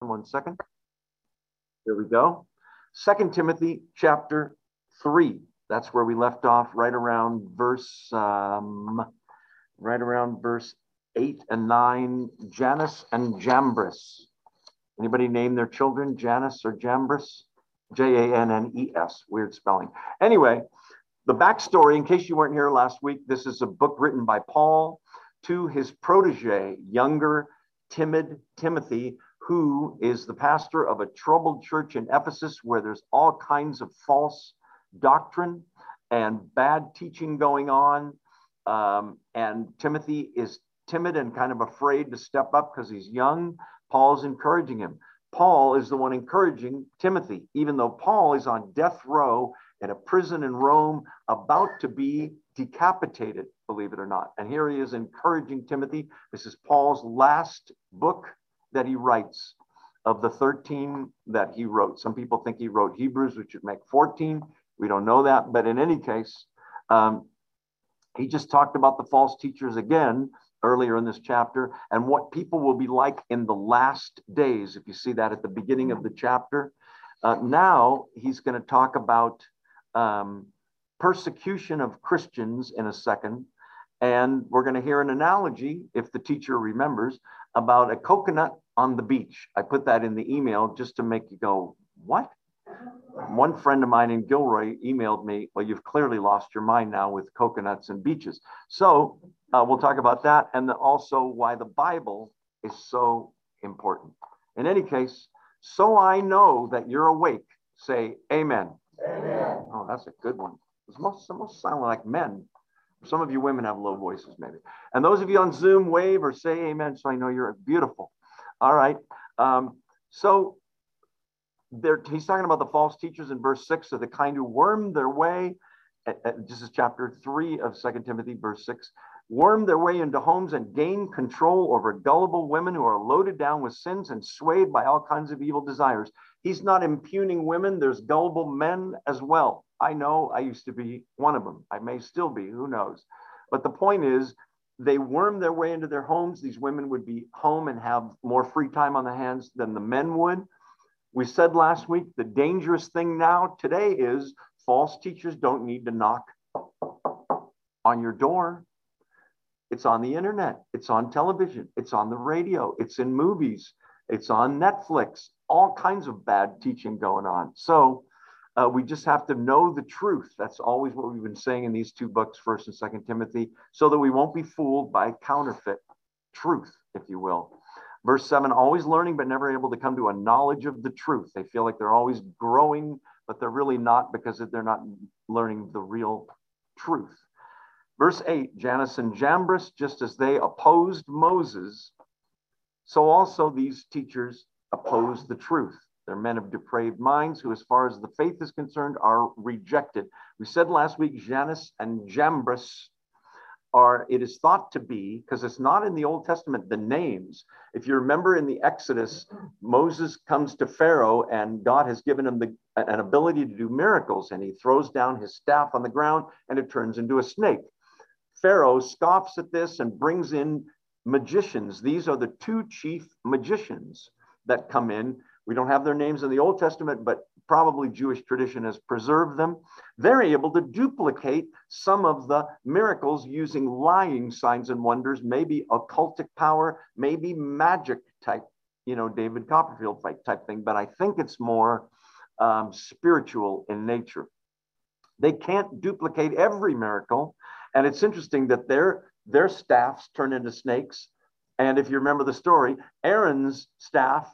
One second. Here we go. Second Timothy chapter 3. That's where we left off, right around verse um, right around verse 8 and 9. Jannes and Jambres. Anybody name their children Jannes or Jambres? J A N N E S. Weird spelling. Anyway, the backstory, in case you weren't here last week, this is a book written by Paul to his protege, younger, timid Timothy, who is the pastor of a troubled church in Ephesus where there's all kinds of false doctrine and bad teaching going on. Um, and Timothy is timid and kind of afraid to step up because he's young. Paul's encouraging him. Paul is the one encouraging Timothy, even though Paul is on death row in a prison in Rome, about to be decapitated, believe it or not. And here he is encouraging Timothy. This is Paul's last book that he writes of the 13 that he wrote. Some people think he wrote Hebrews, which would make 14. We don't know that. But in any case, um, he just talked about the false teachers again earlier in this chapter and what people will be like in the last days. If you see that at the beginning of the chapter, uh, now he's going to talk about um, persecution of Christians in a second. And we're going to hear an analogy, if the teacher remembers, about a coconut on the beach. I put that in the email just to make you go, What? One friend of mine in Gilroy emailed me, Well, you've clearly lost your mind now with coconuts and beaches. So uh, we'll talk about that and also why the Bible is so important. In any case, so I know that you're awake. Say amen. Amen. Oh, that's a good one. It's most, most sound like men. Some of you women have low voices, maybe. And those of you on Zoom, wave or say amen so I know you're beautiful. All right. Um, so he's talking about the false teachers in verse six of the kind who worm their way. This is chapter three of Second Timothy, verse six worm their way into homes and gain control over gullible women who are loaded down with sins and swayed by all kinds of evil desires. He's not impugning women, there's gullible men as well. I know I used to be one of them. I may still be, who knows. But the point is, they worm their way into their homes. These women would be home and have more free time on the hands than the men would. We said last week the dangerous thing now today is false teachers don't need to knock on your door. It's on the internet, it's on television, it's on the radio, it's in movies, it's on Netflix, all kinds of bad teaching going on. So uh, we just have to know the truth. That's always what we've been saying in these two books, First and Second Timothy, so that we won't be fooled by counterfeit truth, if you will. Verse seven, always learning, but never able to come to a knowledge of the truth. They feel like they're always growing, but they're really not because they're not learning the real truth. Verse 8 Jannes and Jambres, just as they opposed Moses, so also these teachers oppose the truth. They're men of depraved minds who, as far as the faith is concerned, are rejected. We said last week, Jannes and Jambres are, it is thought to be, because it's not in the Old Testament, the names. If you remember in the Exodus, Moses comes to Pharaoh and God has given him the, an ability to do miracles, and he throws down his staff on the ground and it turns into a snake. Pharaoh scoffs at this and brings in magicians. These are the two chief magicians that come in. We don't have their names in the Old Testament, but probably Jewish tradition has preserved them. They're able to duplicate some of the miracles using lying signs and wonders, maybe occultic power, maybe magic type, you know, David Copperfield type thing, but I think it's more um, spiritual in nature. They can't duplicate every miracle, and it's interesting that their their staffs turn into snakes. And if you remember the story, Aaron's staff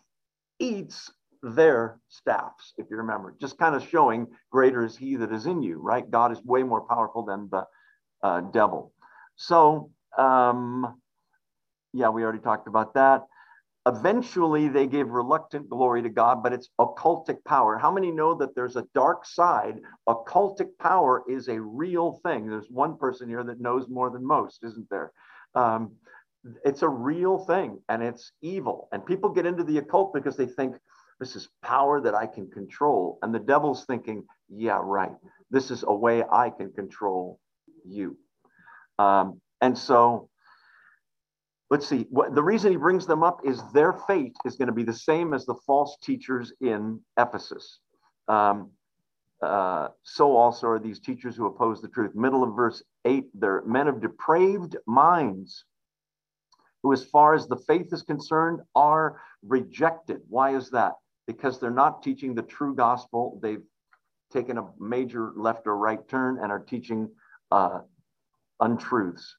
eats their staffs, if you remember, just kind of showing greater is he that is in you, right? God is way more powerful than the uh, devil. So, um, yeah, we already talked about that. Eventually, they gave reluctant glory to God, but it's occultic power. How many know that there's a dark side? Occultic power is a real thing. There's one person here that knows more than most, isn't there? Um, it's a real thing and it's evil. And people get into the occult because they think this is power that I can control. And the devil's thinking, yeah, right. This is a way I can control you. Um, and so let's see. What, the reason he brings them up is their fate is going to be the same as the false teachers in Ephesus. Um, uh, so also are these teachers who oppose the truth. Middle of verse 8 they're men of depraved minds who, as far as the faith is concerned, are rejected. Why is that? Because they're not teaching the true gospel. They've taken a major left or right turn and are teaching uh, untruths.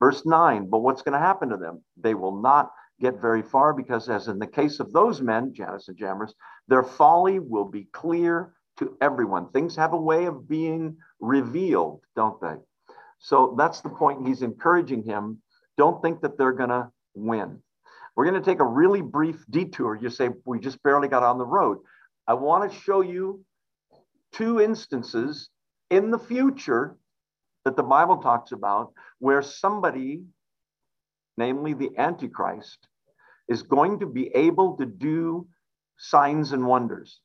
Verse 9, but what's going to happen to them? They will not get very far because, as in the case of those men, Jannes and Jambres, their folly will be clear to everyone. Things have a way of being revealed, don't they? So that's the point. He's encouraging him. Don't think that they're going to win. We're going to take a really brief detour. You say, we just barely got on the road. I want to show you two instances in the future that the Bible talks about where somebody, namely the Antichrist, is going to be able to do signs and wonders.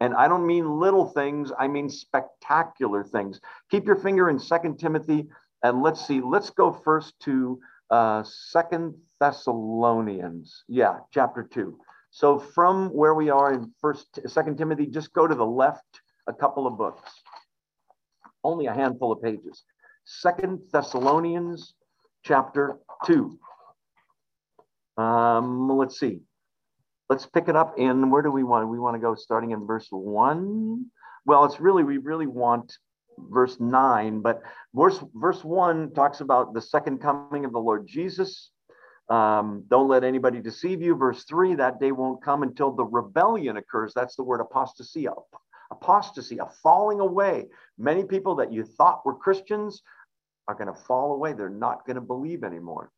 And I don't mean little things, I mean spectacular things. Keep your finger in Second Timothy and let's see, let's go first to uh, Second Thessalonians. Yeah, chapter 2. So from where we are in First Second Timothy, just go to the left a couple of books. Only a handful of pages. Second Thessalonians chapter 2. Um, let's see let's pick it up in where do we want? We want to go starting in verse one. Well, it's really, we really want verse nine, but verse, verse one talks about the second coming of the Lord Jesus. Um, don't let anybody deceive you. Verse three, that day won't come until the rebellion occurs. That's the word apostasy, apostasy, a falling away. Many people that you thought were Christians are going to fall away. They're not going to believe anymore.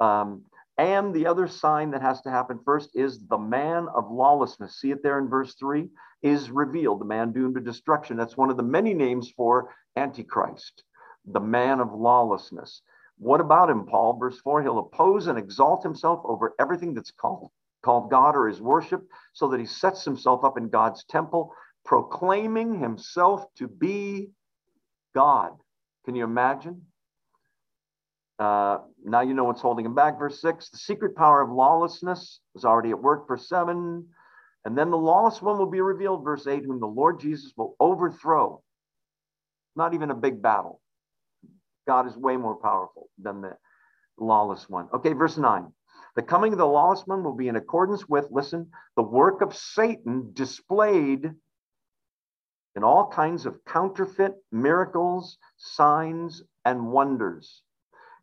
Um, and the other sign that has to happen first is the man of lawlessness. See it there in verse three is revealed, the man doomed to destruction. That's one of the many names for Antichrist, the man of lawlessness. What about him, Paul? Verse four, he'll oppose and exalt himself over everything that's called, called God or his worship, so that he sets himself up in God's temple, proclaiming himself to be God. Can you imagine? Uh, now you know what's holding him back. Verse six, the secret power of lawlessness is already at work. Verse seven, and then the lawless one will be revealed. Verse eight, whom the Lord Jesus will overthrow. Not even a big battle. God is way more powerful than the lawless one. Okay, verse nine. The coming of the lawless one will be in accordance with, listen, the work of Satan displayed in all kinds of counterfeit miracles, signs, and wonders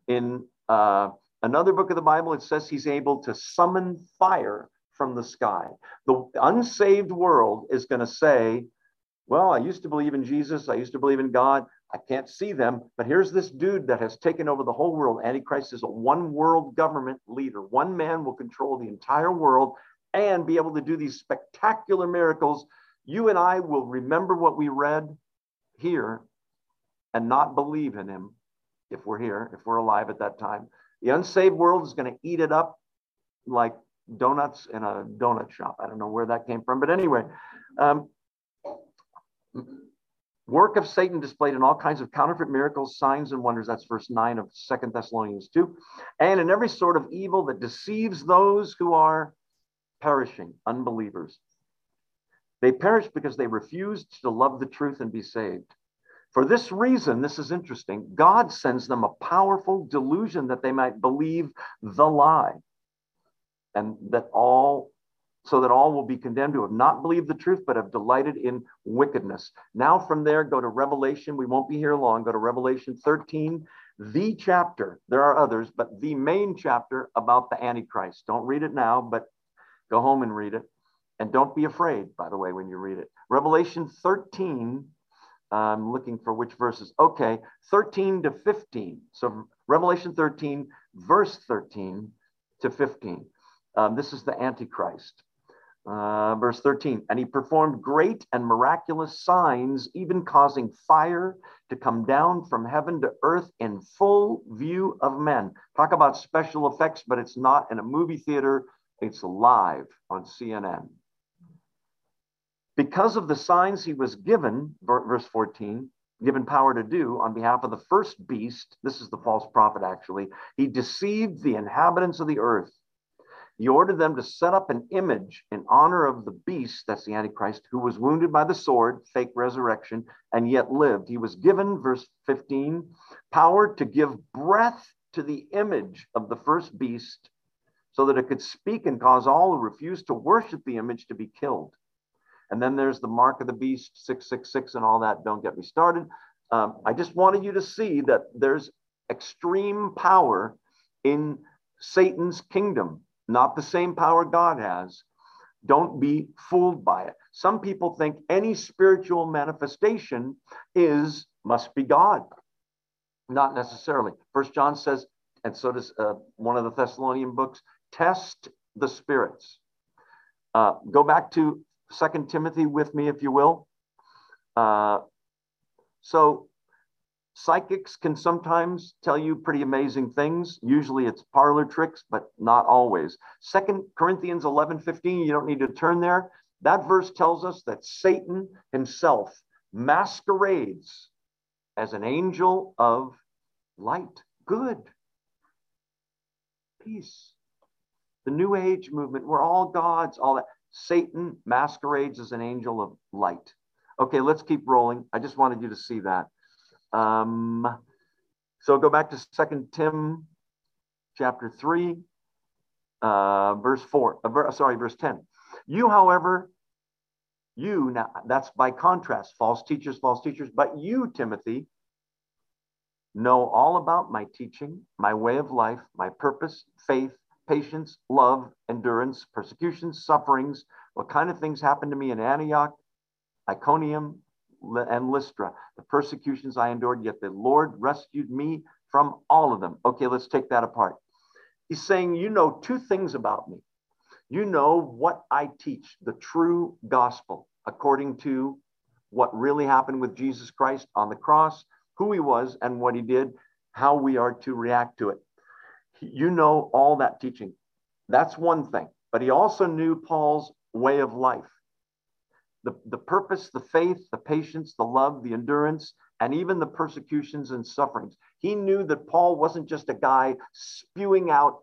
in uh, another book of the Bible, it says he's able to summon fire from the sky. The unsaved world is going to say, Well, I used to believe in Jesus, I used to believe in God. I can't see them, but here's this dude that has taken over the whole world. Antichrist is a one world government leader. One man will control the entire world and be able to do these spectacular miracles. You and I will remember what we read here and not believe in him if we're here, if we're alive at that time. The unsaved world is going to eat it up like donuts in a donut shop. I don't know where that came from, but anyway, um, work of Satan displayed in all kinds of counterfeit miracles, signs, and wonders. That's verse 9 of Second Thessalonians 2. And in every sort of evil that deceives those who are perishing, unbelievers. They perish because they refused to love the truth and be saved. For this reason, this is interesting, God sends them a powerful delusion that they might believe the lie, and that all, so that all will be condemned who have not believed the truth, but have delighted in wickedness. Now, from there, go to Revelation. We won't be here long. Go to Revelation 13, the chapter. There are others, but the main chapter about the Antichrist. Don't read it now, but go home and read it. And don't be afraid, by the way, when you read it. Revelation 13 I'm looking for which verses. Okay, 13 to 15. So Revelation 13, verse 13 to 15. Um, this is the Antichrist. Uh, verse 13, and he performed great and miraculous signs, even causing fire to come down from heaven to earth in full view of men. Talk about special effects, but it's not in a movie theater, it's live on CNN. Because of the signs he was given, verse 14, given power to do on behalf of the first beast. This is the false prophet, actually. He deceived the inhabitants of the earth. He ordered them to set up an image in honor of the beast, that's the Antichrist, who was wounded by the sword, fake resurrection, and yet lived. He was given, verse 15, power to give breath to the image of the first beast so that it could speak and cause all who refused to worship the image to be killed. And then there's the mark of the beast, 666, and all that. Don't get me started. Um, I just wanted you to see that there's extreme power in Satan's kingdom, not the same power God has. Don't be fooled by it. Some people think any spiritual manifestation is must be God. Not necessarily. First John says, and so does uh, one of the Thessalonian books, test the spirits. Uh, go back to Second Timothy with me, if you will. Uh, so, psychics can sometimes tell you pretty amazing things. Usually, it's parlor tricks, but not always. Second Corinthians 11 15, you don't need to turn there. That verse tells us that Satan himself masquerades as an angel of light, good, peace. The New Age movement, we're all gods, all that. Satan masquerades as an angel of light. Okay, let's keep rolling. I just wanted you to see that. Um, so go back to Second Tim chapter 3, uh, verse 4. Uh, sorry, verse 10. You, however, you, now that's by contrast, false teachers, false teachers, but you, Timothy, know all about my teaching, my way of life, my purpose, faith, patience, love, endurance, persecutions, sufferings, what kind of things happened to me in Antioch, Iconium, and Lystra, the persecutions I endured, yet the Lord rescued me from all of them. Okay, let's take that apart. He's saying, You know two things about me. You know what I teach, the true gospel, according to what really happened with Jesus Christ on the cross, who he was, and what he did, how we are to react to it you know all that teaching. That's one thing. But he also knew Paul's way of life the, the purpose, the faith, the patience, the love, the endurance, and even the persecutions and sufferings. He knew that Paul wasn't just a guy spewing out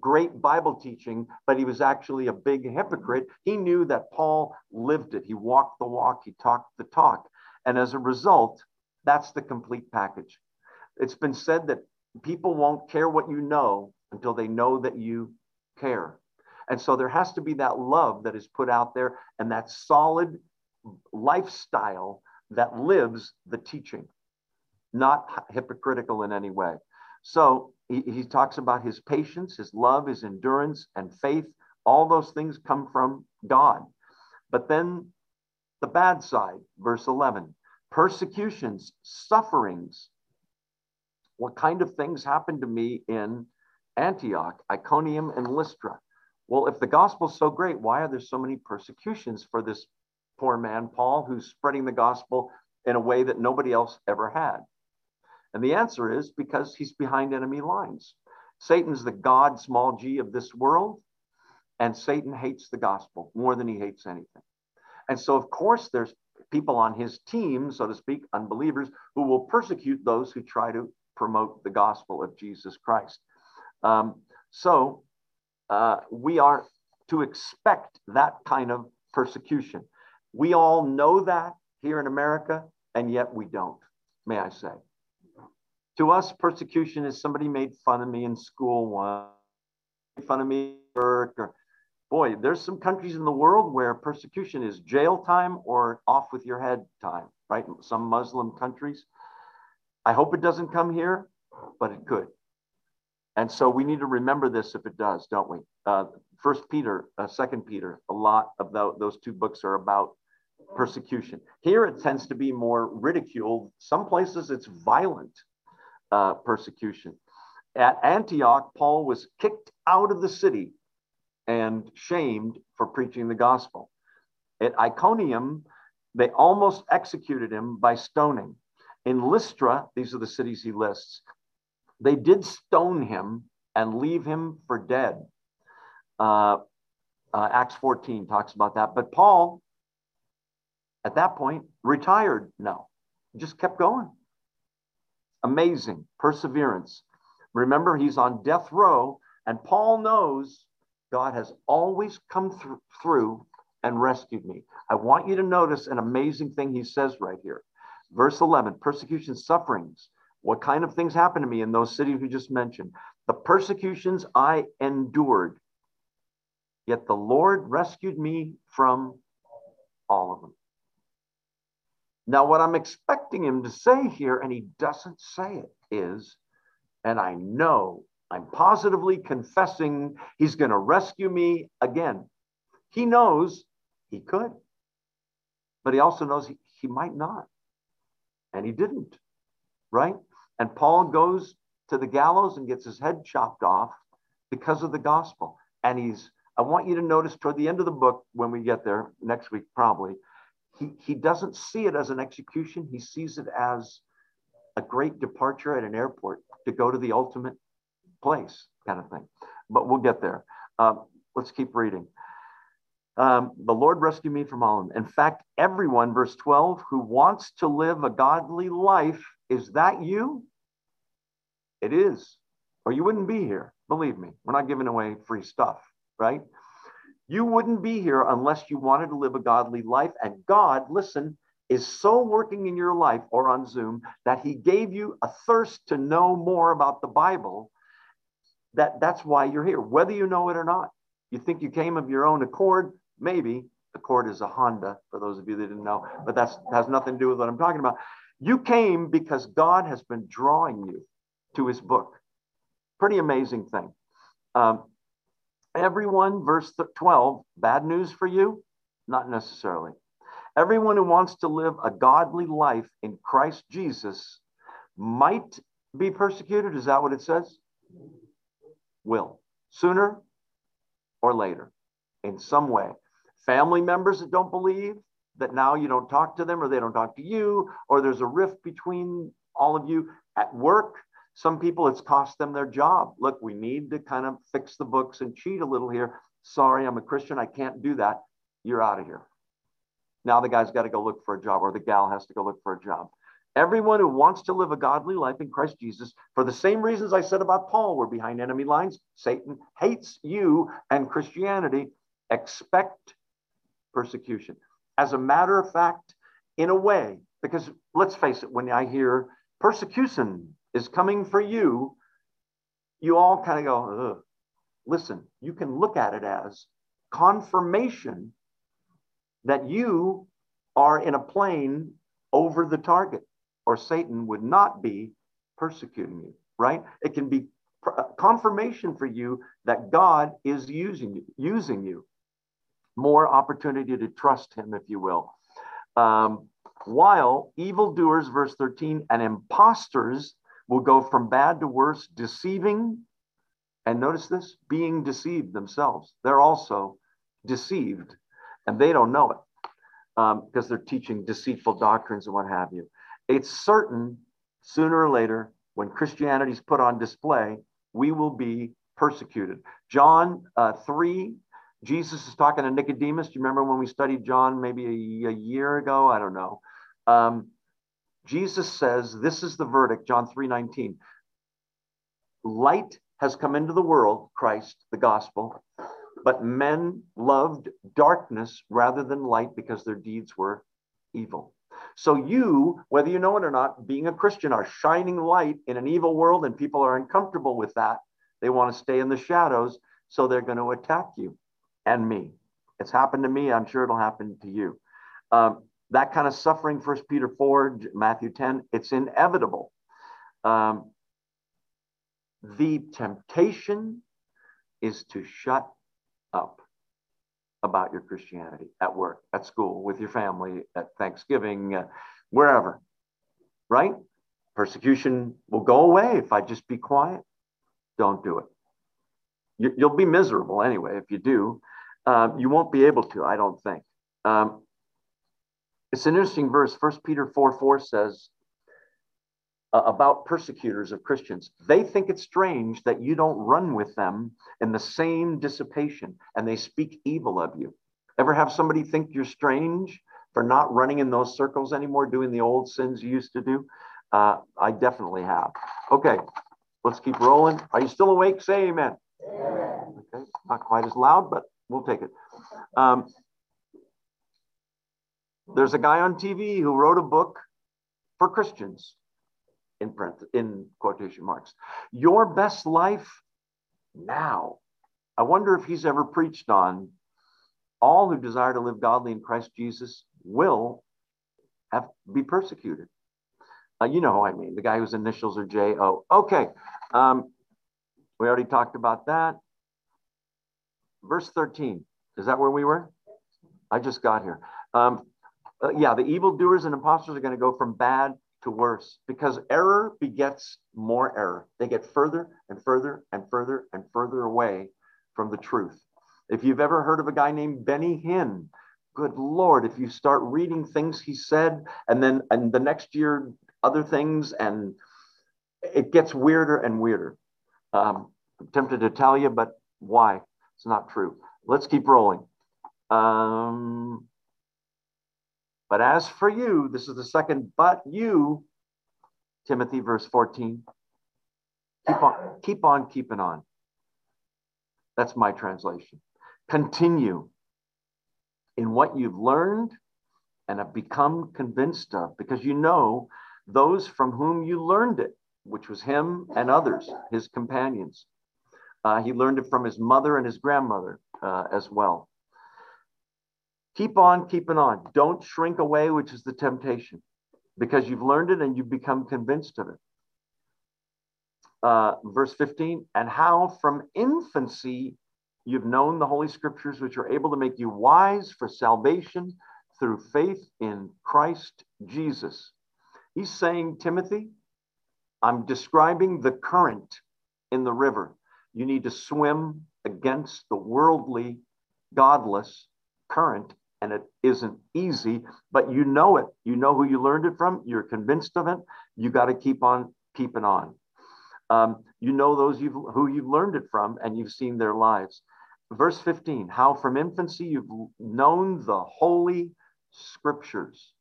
great Bible teaching, but he was actually a big hypocrite. He knew that Paul lived it. He walked the walk, he talked the talk. And as a result, that's the complete package. It's been said that people won't care what you know until they know that you care. And so there has to be that love that is put out there and that solid lifestyle that lives the teaching, not hypocritical in any way. So he, he talks about his patience, his love, his endurance, and faith. All those things come from God. But then the bad side, verse 11 persecutions, sufferings, what kind of things happened to me in Antioch, Iconium, and Lystra? Well, if the gospel's so great, why are there so many persecutions for this poor man, Paul, who's spreading the gospel in a way that nobody else ever had? And the answer is because he's behind enemy lines. Satan's the God, small g, of this world, and Satan hates the gospel more than he hates anything. And so, of course, there's people on his team, so to speak, unbelievers, who will persecute those who try to promote the gospel of Jesus Christ. Um, so uh, we are to expect that kind of persecution. We all know that here in America, and yet we don't, may I say. To us, persecution is somebody made fun of me in school once, fun of me at work, or boy, there's some countries in the world where persecution is jail time or off with your head time, right? Some Muslim countries. I hope it doesn't come here, but it could. And so we need to remember this if it does, don't we? Uh, First Peter, uh, Second Peter, a lot of the, those two books are about persecution. Here it tends to be more ridiculed. Some places it's violent uh, persecution. At Antioch, Paul was kicked out of the city and shamed for preaching the gospel. At Iconium, they almost executed him by stoning. In Lystra, these are the cities he lists, they did stone him and leave him for dead. Uh, uh, Acts 14 talks about that. But Paul, at that point, retired. No, just kept going. Amazing perseverance. Remember, he's on death row, and Paul knows God has always come th- through and rescued me. I want you to notice an amazing thing he says right here. Verse 11 persecution, sufferings. What kind of things happened to me in those cities we just mentioned? The persecutions I endured. Yet the Lord rescued me from all of them. Now, what I'm expecting him to say here, and he doesn't say it, is, and I know, I'm positively confessing he's going to rescue me again. He knows he could, but he also knows he, he might not. And he didn't, right? And Paul goes to the gallows and gets his head chopped off because of the gospel. And he's, I want you to notice toward the end of the book, when we get there next week, probably, he, he doesn't see it as an execution. He sees it as a great departure at an airport to go to the ultimate place, kind of thing. But we'll get there. Um, let's keep reading. Um, the Lord rescued me from all of them. In fact, everyone, verse 12, who wants to live a godly life, is that you? It is. Or you wouldn't be here. Believe me, we're not giving away free stuff, right? You wouldn't be here unless you wanted to live a godly life. And God, listen, is so working in your life or on Zoom that He gave you a thirst to know more about the Bible. That that's why you're here, whether you know it or not. You think you came of your own accord, maybe. Accord is a Honda, for those of you that didn't know, but that has nothing to do with what I'm talking about. You came because God has been drawing you to His book. Pretty amazing thing. Um, Everyone, verse 12, bad news for you? Not necessarily. Everyone who wants to live a godly life in Christ Jesus might be persecuted. Is that what it says? Will. Sooner or later, in some way. Family members that don't believe, that now you don't talk to them or they don't talk to you, or there's a rift between all of you at work, some people, it's cost them their job. Look, we need to kind of fix the books and cheat a little here. Sorry, I'm a Christian. I can't do that. You're out of here. Now the guy's got to go look for a job, or the gal has to go look for a job. Everyone who wants to live a godly life in Christ Jesus, for the same reasons I said about Paul, we're behind enemy lines. Satan hates you and Christianity. Expect persecution. As a matter of fact, in a way, because let's face it, when I hear persecution, is coming for you, you all kind of go, Ugh. listen, you can look at it as confirmation that you are in a plane over the target, or Satan would not be persecuting you, right? It can be confirmation for you that God is using you, using you. More opportunity to trust Him, if you will. Um, while evildoers, verse 13, and impostors will go from bad to worse, deceiving, and notice this, being deceived themselves. They're also deceived, and they don't know it because um, they're teaching deceitful doctrines and what have you. It's certain sooner or later, when Christianity is put on display, we will be persecuted. John uh, 3, Jesus is talking to Nicodemus. Do you remember when we studied John maybe a, a year ago? I don't know. Um, Jesus says, this is the verdict, John 3:19. Light has come into the world, Christ, the gospel, but men loved darkness rather than light because their deeds were evil. So you, whether you know it or not, being a Christian, are shining light in an evil world, and people are uncomfortable with that. They want to stay in the shadows, so they're going to attack you and me. It's happened to me. I'm sure it'll happen to you. Um, that kind of suffering, First Peter 4, Matthew 10, it's inevitable. Um, the temptation is to shut up about your Christianity at work, at school, with your family, at Thanksgiving, uh, wherever, right? Persecution will go away if I just be quiet. Don't do it. You, will be miserable anyway if you do. Uh, you won't be able to, I don't think. Um, it's an interesting verse. First Peter 4 4 says uh, about persecutors of Christians. They think it's strange that you don't run with them in the same dissipation and they speak evil of you. Ever have somebody think you're strange for not running in those circles anymore, doing the old sins you used to do? Uh, I definitely have. Okay, let's keep rolling. Are you still awake? Say amen. amen. Okay, not quite as loud, but we'll take it. Um, there's a guy on TV who wrote a book for Christians in print, in quotation marks. Your best life now. I wonder if he's ever preached on all who desire to live godly in Christ Jesus will have be persecuted. Uh, you know who I mean, the guy whose initials are J O. Okay. Um, we already talked about that. Verse 13. Is that where we were? I just got here. Um, uh, yeah, the evildoers and impostors are going to go from bad to worse because error begets more error. They get further and further and further and further away from the truth. If you've ever heard of a guy named Benny Hinn, good Lord, if you start reading things he said and then and the next year other things and it gets weirder and weirder. Um, I'm tempted to tell you, but why? It's not true. Let's keep rolling. Um, but as for you, this is the second, but you, Timothy, verse 14, keep on, keep on keeping on. That's my translation. Continue in what you've learned and have become convinced of, because you know those from whom you learned it, which was him and others, his companions. Uh, he learned it from his mother and his grandmother uh, as well. Keep on keeping on. Don't shrink away, which is the temptation, because you've learned it and you've become convinced of it. Uh, verse 15, and how from infancy you've known the Holy Scriptures, which are able to make you wise for salvation through faith in Christ Jesus. He's saying, Timothy, I'm describing the current in the river. You need to swim against the worldly, godless current and it isn't easy, but you know it. You know who you learned it from. You're convinced of it. You got to keep on keeping on. Um, you know those you've, who you've learned it from, and you've seen their lives. Verse 15 How from infancy you've known the holy scriptures.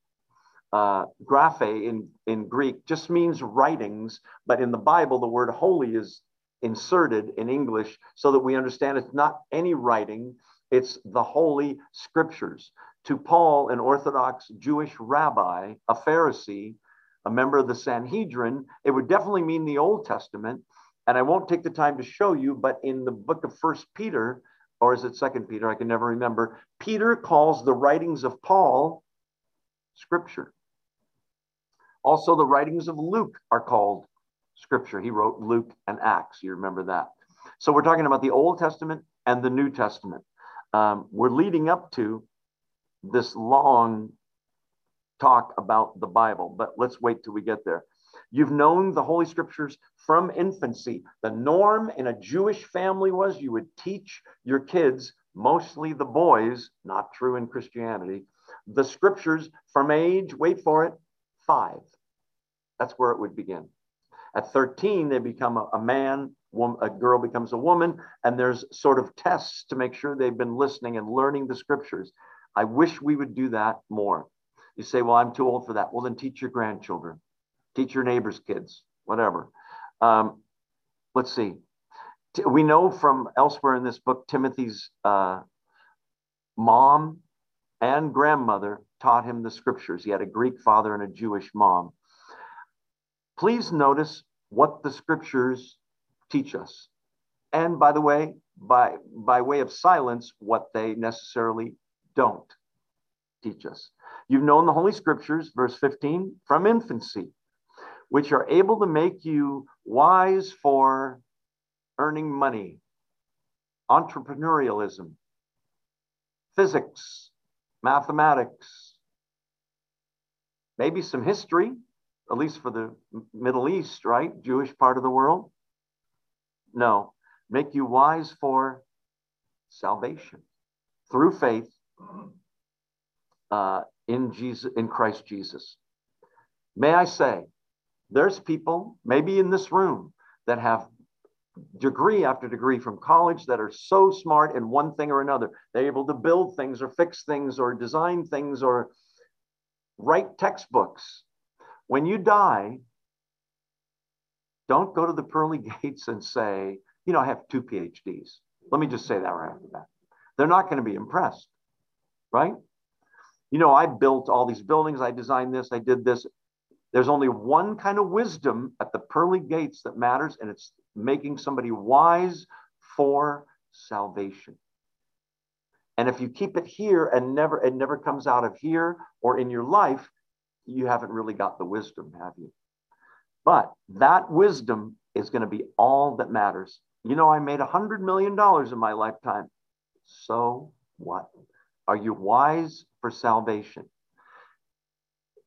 Uh, graphe in, in Greek just means writings, but in the Bible, the word holy is inserted in English so that we understand it's not any writing, it's the Holy Scriptures. To Paul, an Orthodox Jewish rabbi, a Pharisee, a member of the Sanhedrin, it would definitely mean the Old Testament. And I won't take the time to show you, but in the book of First Peter, or is it Second Peter? I can never remember. Peter calls the writings of Paul Scripture. Also, the writings of Luke are called Scripture. He wrote Luke and Acts. You remember that. So we're talking about the Old Testament and the New Testament um, we're leading up to this long talk about the Bible, but let's wait till we get there. You've known the Holy Scriptures from infancy. The norm in a Jewish family was you would teach your kids, mostly the boys, not true in Christianity, the Scriptures from age, wait for it, five. That's where it would begin. At 13, they become a, a man a girl becomes a woman, and there's sort of tests to make sure they've been listening and learning the scriptures. I wish we would do that more. You say, Well, I'm too old for that. Well, then teach your grandchildren, teach your neighbors' kids, whatever. Um, let's see. We know from elsewhere in this book, Timothy's uh, mom and grandmother taught him the scriptures. He had a Greek father and a Jewish mom. Please notice what the scriptures teach us. And by the way, by, by way of silence, what they necessarily don't teach us. You've known the Holy Scriptures, verse 15, from infancy, which are able to make you wise for earning money, entrepreneurialism, physics, mathematics, maybe some history, at least for the Middle East, right? Jewish part of the world. No, make you wise for salvation through faith uh, in Jesus, in Christ Jesus. May I say, there's people, maybe in this room, that have degree after degree from college that are so smart in one thing or another. They're able to build things or fix things or design things or write textbooks. When you die, don't go to the pearly gates and say, you know, I have two PhDs. Let me just say that right off the bat. They're not going to be impressed, right? You know, I built all these buildings, I designed this, I did this. There's only one kind of wisdom at the pearly gates that matters, and it's making somebody wise for salvation. And if you keep it here and never it never comes out of here or in your life, you haven't really got the wisdom, have you? But that wisdom is going to be all that matters. You know, I made a hundred million dollars in my lifetime. So what? Are you wise for salvation?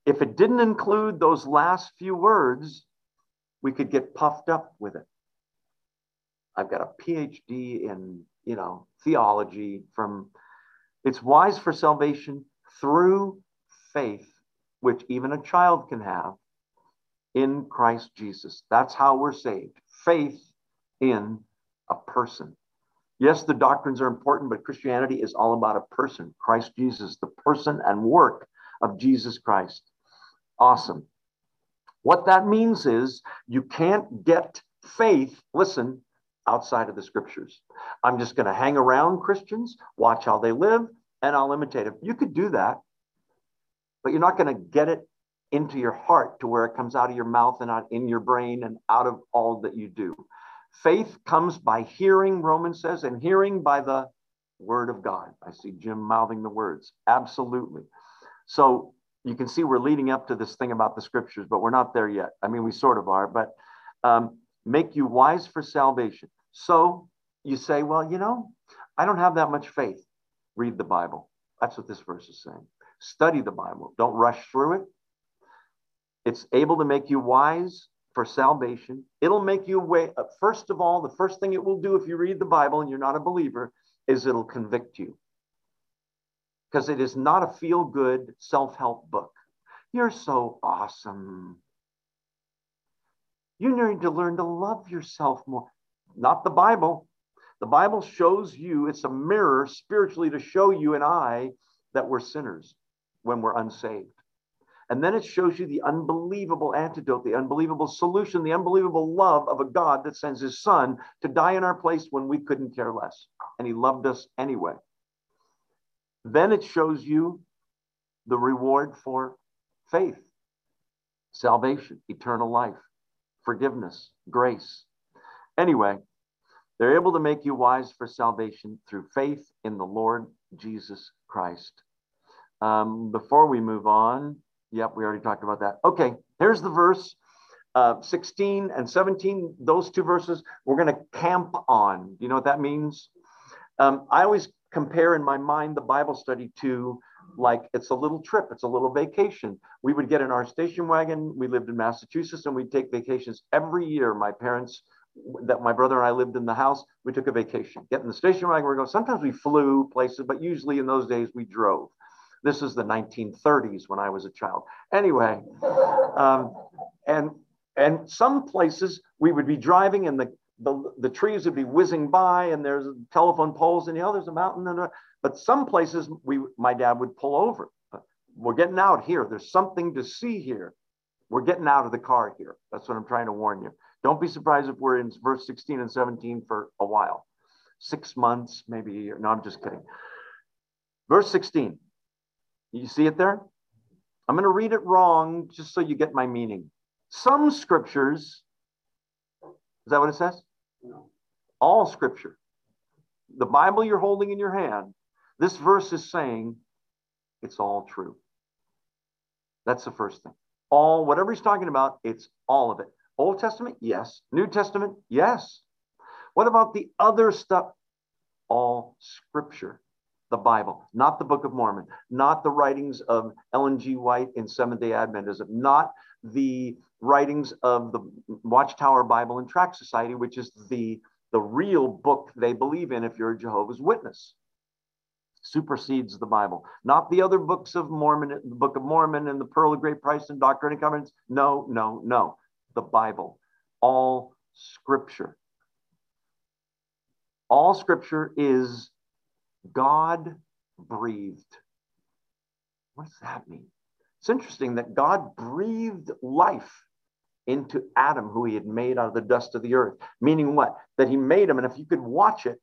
If it didn't include those last few words, we could get puffed up with it. I've got a PhD in, you know, theology from it's wise for salvation through faith, which even a child can have in Christ Jesus. That's how we're saved. Faith in a person. Yes, the doctrines are important, but Christianity is all about a person, Christ Jesus, the person and work of Jesus Christ. Awesome. What that means is you can't get faith, listen, outside of the scriptures. I'm just going to hang around Christians, watch how they live, and I'll imitate them. You could do that, but you're not going to get it into your heart to where it comes out of your mouth and out in your brain and out of all that you do. Faith comes by hearing, Romans says, and hearing by the word of God. I see Jim mouthing the words. Absolutely. So you can see we're leading up to this thing about the scriptures, but we're not there yet. I mean, we sort of are, but um, make you wise for salvation. So you say, well, you know, I don't have that much faith. Read the Bible. That's what this verse is saying. Study the Bible. Don't rush through it. It's able to make you wise for salvation. It'll make you away. Uh, first of all, the first thing it will do if you read the Bible and you're not a believer is it'll convict you. Because it is not a feel good self help book. You're so awesome. You need to learn to love yourself more. Not the Bible. The Bible shows you, it's a mirror spiritually to show you and I that we're sinners when we're unsaved. And then it shows you the unbelievable antidote, the unbelievable solution, the unbelievable love of a God that sends his son to die in our place when we couldn't care less. And he loved us anyway. Then it shows you the reward for faith, salvation, eternal life, forgiveness, grace. Anyway, they're able to make you wise for salvation through faith in the Lord Jesus Christ. Um, before we move on, Yep, we already talked about that. Okay, here's the verse uh, 16 and 17. Those two verses we're going to camp on. Do you know what that means? Um, I always compare in my mind the Bible study to like it's a little trip, it's a little vacation. We would get in our station wagon. We lived in Massachusetts and we'd take vacations every year. My parents, that my brother and I lived in the house, we took a vacation. Get in the station wagon, we go. Sometimes we flew places, but usually in those days we drove. This is the 1930s when I was a child. Anyway, um, and and some places we would be driving and the, the, the trees would be whizzing by and there's telephone poles and you know there's a mountain and but some places we my dad would pull over. We're getting out here. There's something to see here. We're getting out of the car here. That's what I'm trying to warn you. Don't be surprised if we're in verse 16 and 17 for a while. Six months, maybe a year. No, I'm just kidding. Verse 16. You see it there? I'm going to read it wrong just so you get my meaning. Some scriptures, is that what it says? No. All scripture. The Bible you're holding in your hand, this verse is saying it's all true. That's the first thing. All, whatever he's talking about, it's all of it. Old Testament, yes. New Testament, yes. What about the other stuff? All scripture the Bible, not the Book of Mormon, not the writings of Ellen G. White in Seventh day Adventism, not the writings of the Watchtower Bible and Tract Society, which is the, the real book they believe in if you're a Jehovah's Witness. Supersedes the Bible, not the other books of Mormon, the Book of Mormon and the Pearl of Great Price and Doctrine and Covenants. No, no, no. The Bible, all scripture. All scripture is God breathed. What does that mean? It's interesting that God breathed life into Adam, who he had made out of the dust of the earth. Meaning what? That he made him, and if you could watch it,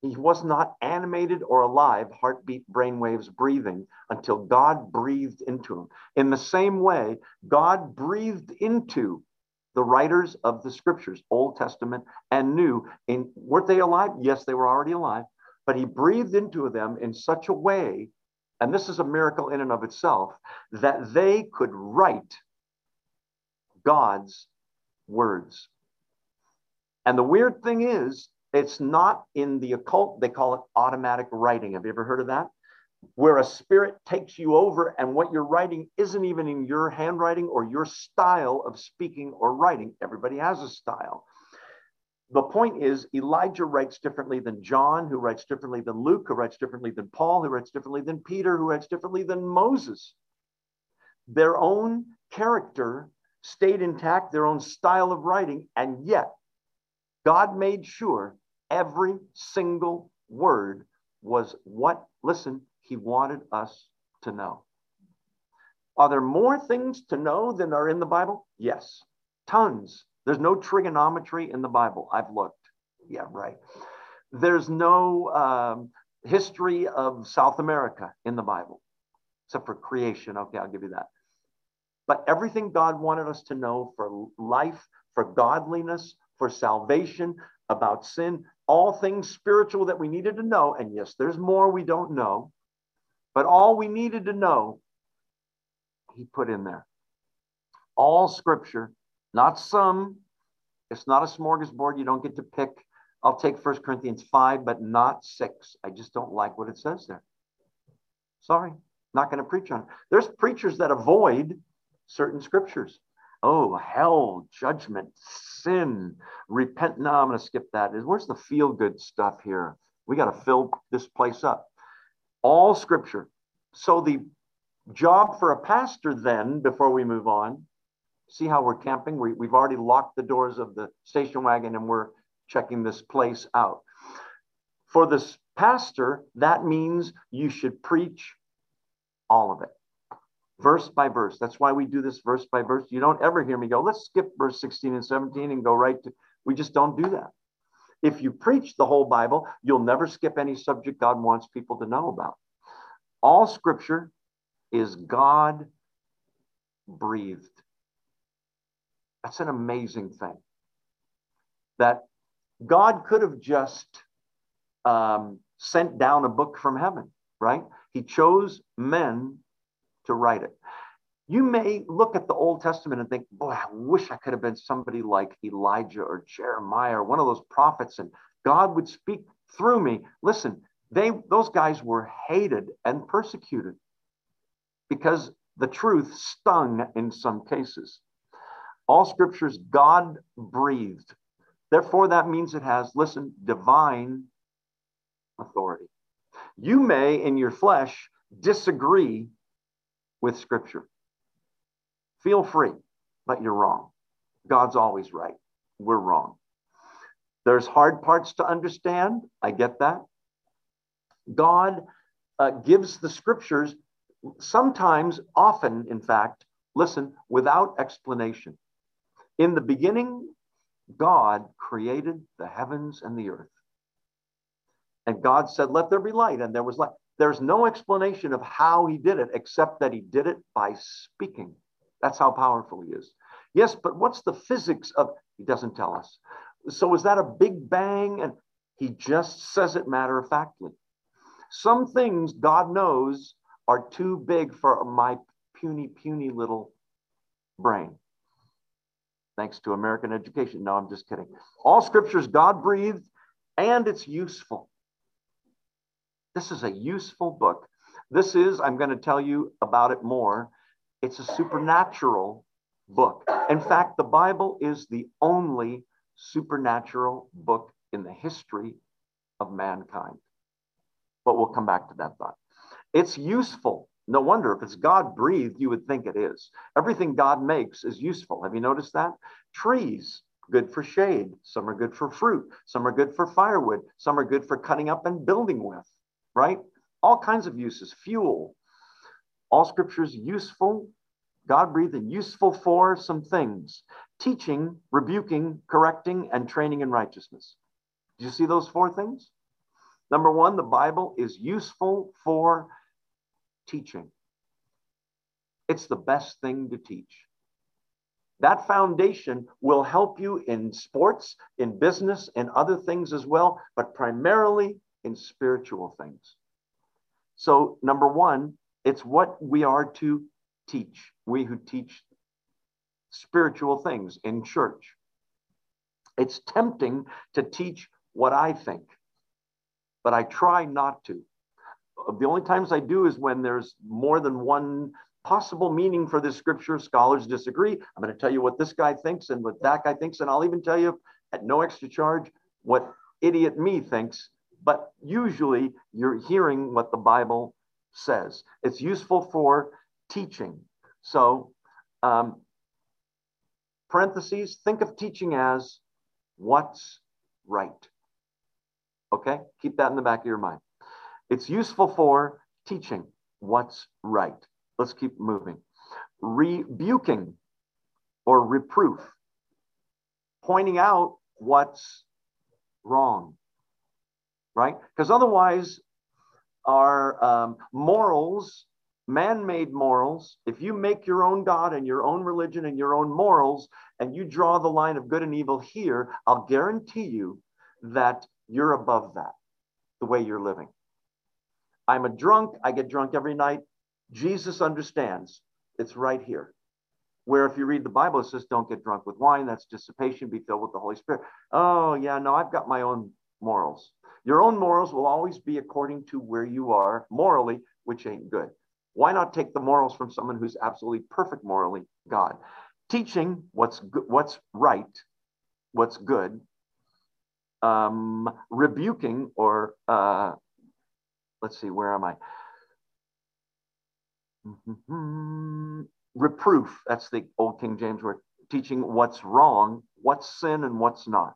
he was not animated or alive, heartbeat, brainwaves, breathing, until God breathed into him. In the same way, God breathed into the writers of the scriptures, Old Testament and New. In, weren't they alive? Yes, they were already alive, but he breathed into them in such a way, and this is a miracle in and of itself, that they could write God's words. And the weird thing is, it's not in the occult, they call it automatic writing. Have you ever heard of that? Where a spirit takes you over, and what you're writing isn't even in your handwriting or your style of speaking or writing. Everybody has a style. The point is, Elijah writes differently than John, who writes differently than Luke, who writes differently than Paul, who writes differently than Peter, who writes differently than Moses. Their own character stayed intact, their own style of writing, and yet God made sure every single word was what, listen, he wanted us to know. Are there more things to know than are in the Bible? Yes, tons. There's no trigonometry in the Bible. I've looked. Yeah, right. There's no um, history of South America in the Bible, except for creation. Okay, I'll give you that. But everything God wanted us to know for life, for godliness, for salvation, about sin, all things spiritual that we needed to know. And yes, there's more we don't know, but all we needed to know, he put in there. All scripture, not some. It's not a smorgasbord. You don't get to pick. I'll take First Corinthians 5, but not 6. I just don't like what it says there. Sorry, not going to preach on it. There's preachers that avoid certain scriptures. Oh, hell, judgment, sin, repent. No, I'm going to skip that. Where's the feel good stuff here? We got to fill this place up. All scripture. So, the job for a pastor, then, before we move on, see how we're camping? We, we've already locked the doors of the station wagon and we're checking this place out. For this pastor, that means you should preach all of it verse by verse. That's why we do this verse by verse. You don't ever hear me go, let's skip verse 16 and 17 and go right to, we just don't do that. If you preach the whole Bible, you'll never skip any subject God wants people to know about. All scripture is God breathed. That's an amazing thing. That God could have just um, sent down a book from heaven, right? He chose men to write it. You may look at the Old Testament and think, boy, I wish I could have been somebody like Elijah or Jeremiah or one of those prophets, and God would speak through me. Listen, they those guys were hated and persecuted because the truth stung in some cases. All scriptures God breathed. Therefore, that means it has, listen, divine authority. You may, in your flesh, disagree with Scripture. Feel free, but you're wrong. God's always right. We're wrong. There's hard parts to understand. I get that. God uh, gives the Scriptures sometimes, often, in fact, listen, without explanation. In the beginning, God created the heavens and the earth. And God said, Let there be light, and there was light. There's no explanation of how he did it except that he did it by speaking. That's how powerful he is. Yes, but what's the physics of he doesn't tell us. So is that a big bang and he just says it matter of factly. Some things God knows are too big for my puny puny little brain. Thanks to American education. No, I'm just kidding. All scriptures God breathed and it's useful. This is a useful book. This is, I'm going to tell you about it more. It's a supernatural book. In fact, the Bible is the only supernatural book in the history of mankind. But we'll come back to that thought. It's useful. No wonder if it's God breathed, you would think it is. Everything God makes is useful. Have you noticed that? Trees, good for shade. Some are good for fruit. Some are good for firewood. Some are good for cutting up and building with right? All kinds of uses, fuel. All scriptures useful, God breathed and useful for some things teaching, rebuking, correcting, and training in righteousness. Do you see those four things? Number one, the Bible is useful for teaching. It's the best thing to teach. That foundation will help you in sports, in business, and other things as well, but primarily in spiritual things. So, number one, it's what we are to teach, we who teach spiritual things in church. It's tempting to teach what I think, but I try not to. The only times I do is when there's more than one possible meaning for this scripture. Scholars disagree. I'm going to tell you what this guy thinks and what that guy thinks, and I'll even tell you at no extra charge what idiot me thinks. But usually you're hearing what the Bible says. It's useful for teaching. So, um, parentheses, think of teaching as what's right. Okay, keep that in the back of your mind. It's useful for teaching what's right. Let's keep moving. Rebuking or reproof, pointing out what's wrong, right? Because otherwise, our um, morals man made morals, if you make your own God and your own religion and your own morals, and you draw the line of good and evil here, I'll guarantee you that you're above that, the way you're living. I'm a drunk. I get drunk every night. Jesus understands. It's right here. Where if you read the Bible, it says, don't get drunk with wine. That's dissipation. Be filled with the Holy Spirit. Oh, yeah, no, I've got my own morals. Your own morals will always be according to where you are morally, which ain't good. Why not take the morals from someone who's absolutely perfect morally, God? Teaching what's good, what's right, what's good, um, rebuking or uh, let's see, where am I? Reproof. That's the old King James word. Teaching what's wrong, what's sin, and what's not.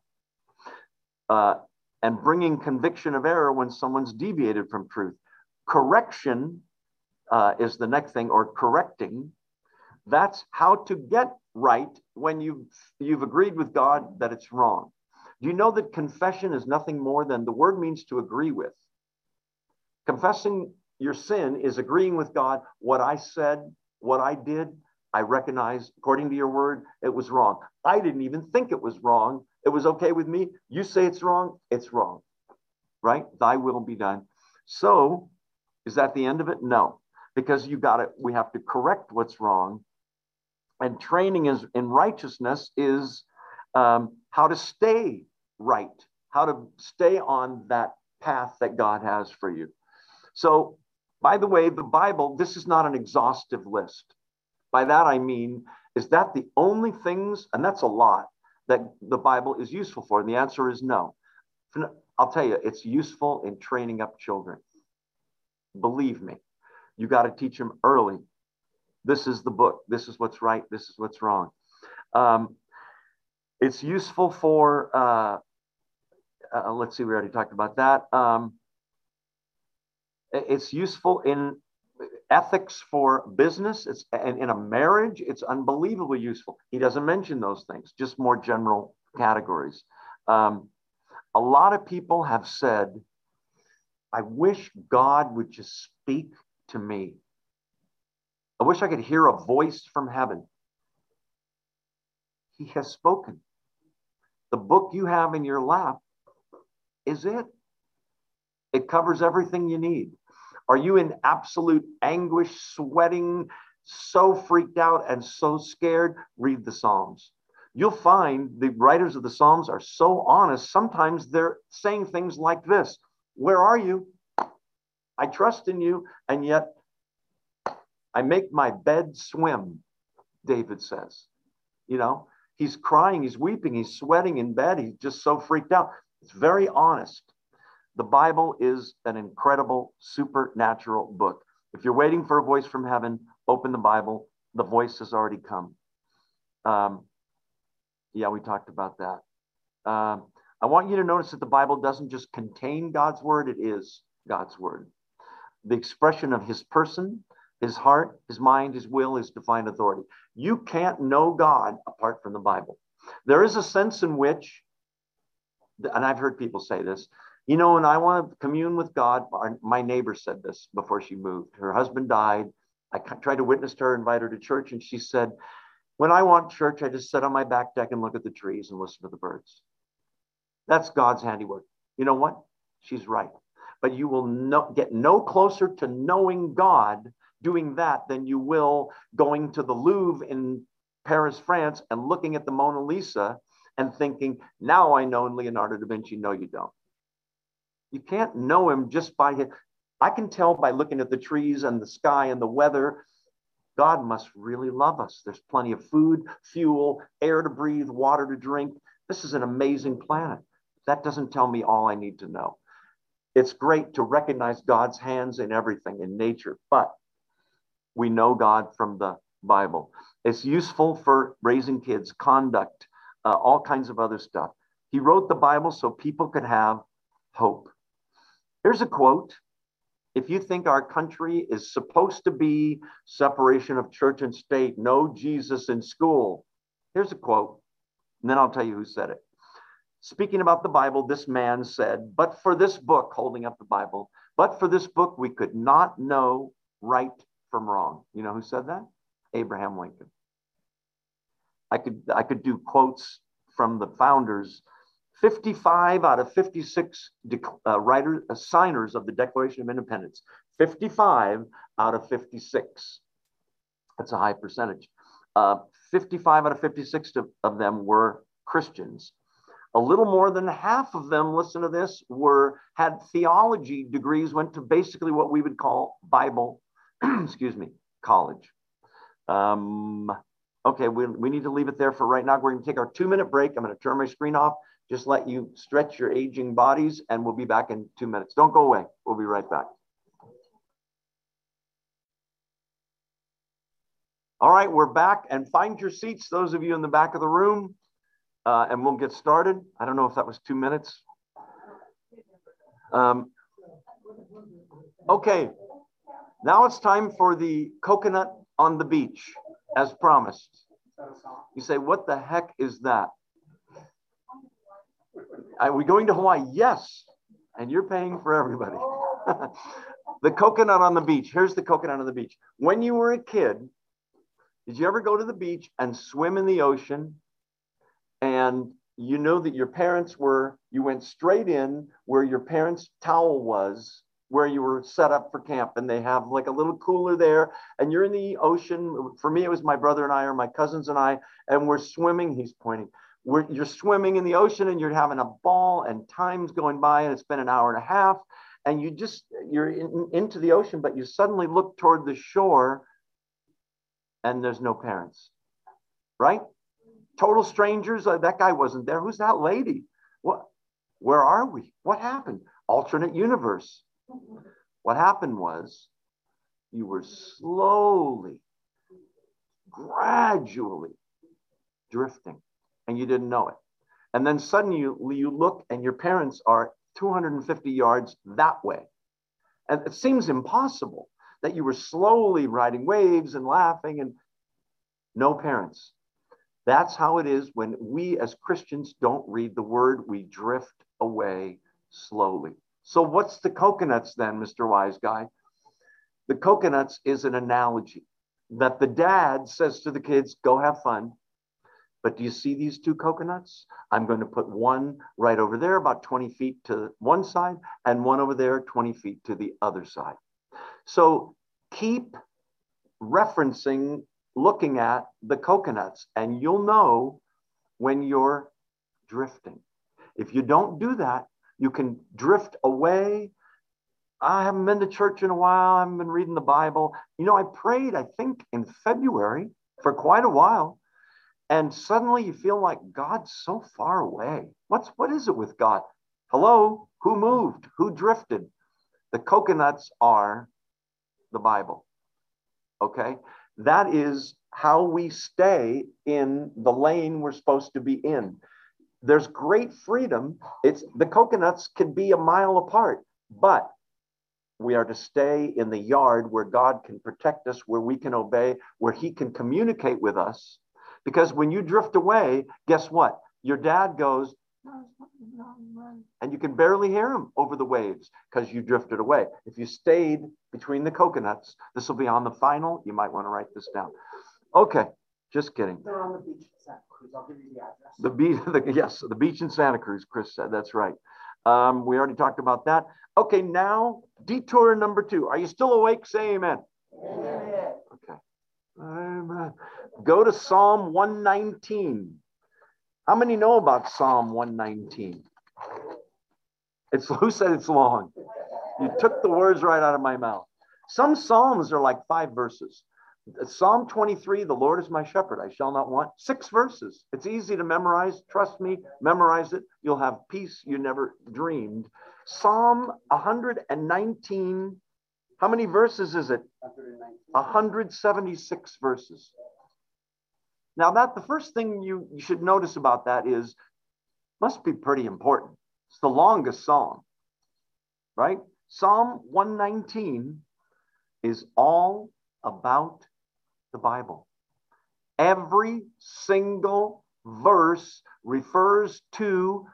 Uh, and bringing conviction of error when someone's deviated from truth. Correction uh, is the next thing, or correcting. That's how to get right when you've, you've agreed with God that it's wrong. Do you know that confession is nothing more than the word means to agree with? Confessing your sin is agreeing with God. What I said, what I did, I recognize, according to your word, it was wrong. I didn't even think it was wrong. It was okay with me. You say it's wrong, it's wrong. Right? Thy will be done. So, is that the end of it? No because you got it. We have to correct what's wrong. And training is in righteousness is um, how to stay right, how to stay on that path that God has for you. So, by the way, the Bible, this is not an exhaustive list. By that I mean, is that the only things, and that's a lot, that the Bible is useful for? And the answer is no. I'll tell you, it's useful in training up children. Believe me. You got to teach them early. This is the book. This is what's right. This is what's wrong. Um, it's useful for, uh, uh, let's see, we already talked about that. Um, it's useful in ethics for business. It's and in a marriage, it's unbelievably useful. He doesn't mention those things, just more general categories. Um, a lot of people have said, I wish God would just speak to me. I wish I could hear a voice from heaven. He has spoken. The book you have in your lap is it. It covers everything you need. Are you in absolute anguish, sweating, so freaked out and so scared? Read the Psalms. You'll find the writers of the Psalms are so honest. Sometimes they're saying things like this Where are you? I trust in you, and yet I make my bed swim, David says. You know, he's crying, he's weeping, he's sweating in bed, he's just so freaked out. It's very honest. The Bible is an incredible supernatural book. If you're waiting for a voice from heaven, open the Bible. The voice has already come. Um, yeah, we talked about that. Um, I want you to notice that the Bible doesn't just contain God's word, it is God's word the expression of his person, his heart, his mind, his will, his divine authority. You can't know God apart from the Bible. There is a sense in which, and I've heard people say this, you know, and I want to commune with God, my neighbor said this before she moved. Her husband died. I tried to witness to her, invite her to church, and she said, When I want church, I just sit on my back deck and look at the trees and listen to the birds. That's God's handiwork. You know what? She's right. But you will no, get no closer to knowing God doing that than you will going to the Louvre in Paris, France, and looking at the Mona Lisa and thinking, now I know Leonardo da Vinci. No, you don't. You can't know him just by his. I can tell by looking at the trees and the sky and the weather. God must really love us. There's plenty of food, fuel, air to breathe, water to drink. This is an amazing planet. That doesn't tell me all I need to know. It's great to recognize God's hands in everything in nature, but we know God from the Bible. It's useful for raising kids, conduct, uh, all kinds of other stuff. He wrote the Bible so people could have hope. Here's a quote. If you think our country is supposed to be separation of church and state, no Jesus in school, here's a quote. And then I'll tell you who said it. Speaking about the Bible, this man said, But for this book, holding up the Bible, but for this book, we could not know right from wrong. You know who said that? Abraham Lincoln. I could I could do quotes from the founders. 55 out of 56 uh, writers, uh, signers of the Declaration of Independence. 55 out of 56. That's a high percentage. Uh, 55 out of 56 of, of them were Christians. A little more than half of them, listen to this, were had theology degrees, went to basically what we would call Bible excuse me, college. Um, okay, we, we need to leave it there for right now. We're going to take our two minute break. I'm going to turn my screen off, just let you stretch your aging bodies, and we'll be back in two minutes. Don't go away. We'll be right back. All right, we're back and find your seats, those of you in the back of the room, uh, and we'll get started. I don't know if that was two minutes. Um, okay, now it's time for the coconut on the beach, as promised. You say, what the heck is that? Are we going to Hawaii? Yes. And you're paying for everybody. the coconut on the beach. Here's the coconut on the beach. When you were a kid, did you ever go to the beach and swim in the ocean? And you know that your parents were, you went straight in where your parents' towel was where you were set up for camp and they have like a little cooler there and you're in the ocean for me it was my brother and i or my cousins and i and we're swimming he's pointing we're, you're swimming in the ocean and you're having a ball and time's going by and it's been an hour and a half and you just you're in, into the ocean but you suddenly look toward the shore and there's no parents right? Total strangers uh, that guy wasn't there. Who's that lady? What where are we? What happened? Alternate universe. What happened was you were slowly, gradually drifting and you didn't know it. And then suddenly you, you look and your parents are 250 yards that way. And it seems impossible that you were slowly riding waves and laughing and no parents. That's how it is when we as Christians don't read the word, we drift away slowly. So, what's the coconuts then, Mr. Wise Guy? The coconuts is an analogy that the dad says to the kids, go have fun. But do you see these two coconuts? I'm going to put one right over there, about 20 feet to one side, and one over there, 20 feet to the other side. So keep referencing, looking at the coconuts, and you'll know when you're drifting. If you don't do that, you can drift away. I haven't been to church in a while. I haven't been reading the Bible. You know, I prayed, I think, in February for quite a while. And suddenly you feel like God's so far away. What's what is it with God? Hello? Who moved? Who drifted? The coconuts are the Bible. Okay? That is how we stay in the lane we're supposed to be in there's great freedom. It's the coconuts can be a mile apart, but we are to stay in the yard where God can protect us, where we can obey, where He can communicate with us. Because when you drift away, guess what? Your dad goes, and you can barely hear him over the waves because you drifted away. If you stayed between the coconuts, this will be on the final. You might want to write this down. Okay, just kidding. They're on the beach in Santa Cruz. I'll give you the address. The beach, the, yes, the beach in Santa Cruz. Chris said that's right. Um, we already talked about that. Okay, now detour number two. Are you still awake? Say amen. Amen. Okay. Amen. Go to Psalm 119. How many know about Psalm 119? It's who said it's long? You took the words right out of my mouth. Some psalms are like five verses. Psalm 23, the Lord is my shepherd, I shall not want. Six verses. It's easy to memorize. Trust me, memorize it. You'll have peace you never dreamed. Psalm 119, how many verses is it? 176 verses. Now, that the first thing you, you should notice about that is must be pretty important. It's the longest psalm, right? Psalm 119 is all about the Bible. Every single verse refers to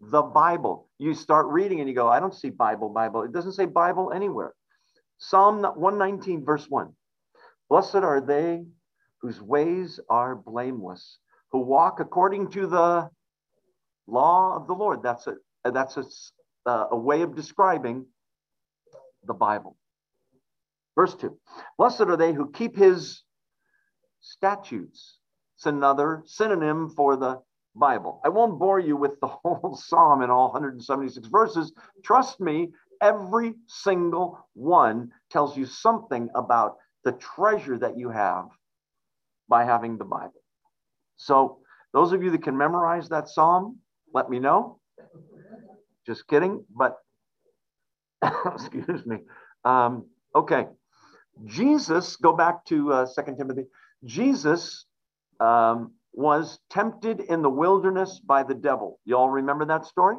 the Bible. You start reading and you go, I don't see Bible, Bible. It doesn't say Bible anywhere. Psalm 119, verse 1. Blessed are they whose ways are blameless, who walk according to the law of the Lord. That's a, that's a, a way of describing the Bible. Verse 2 Blessed are they who keep his statutes. It's another synonym for the Bible. I won't bore you with the whole psalm in all 176 verses. Trust me, every single one tells you something about the treasure that you have by having the Bible. So, those of you that can memorize that psalm, let me know. Just kidding, but excuse me. Um, okay. Jesus, go back to uh, 2 Timothy. Jesus um, was tempted in the wilderness by the devil. You all remember that story?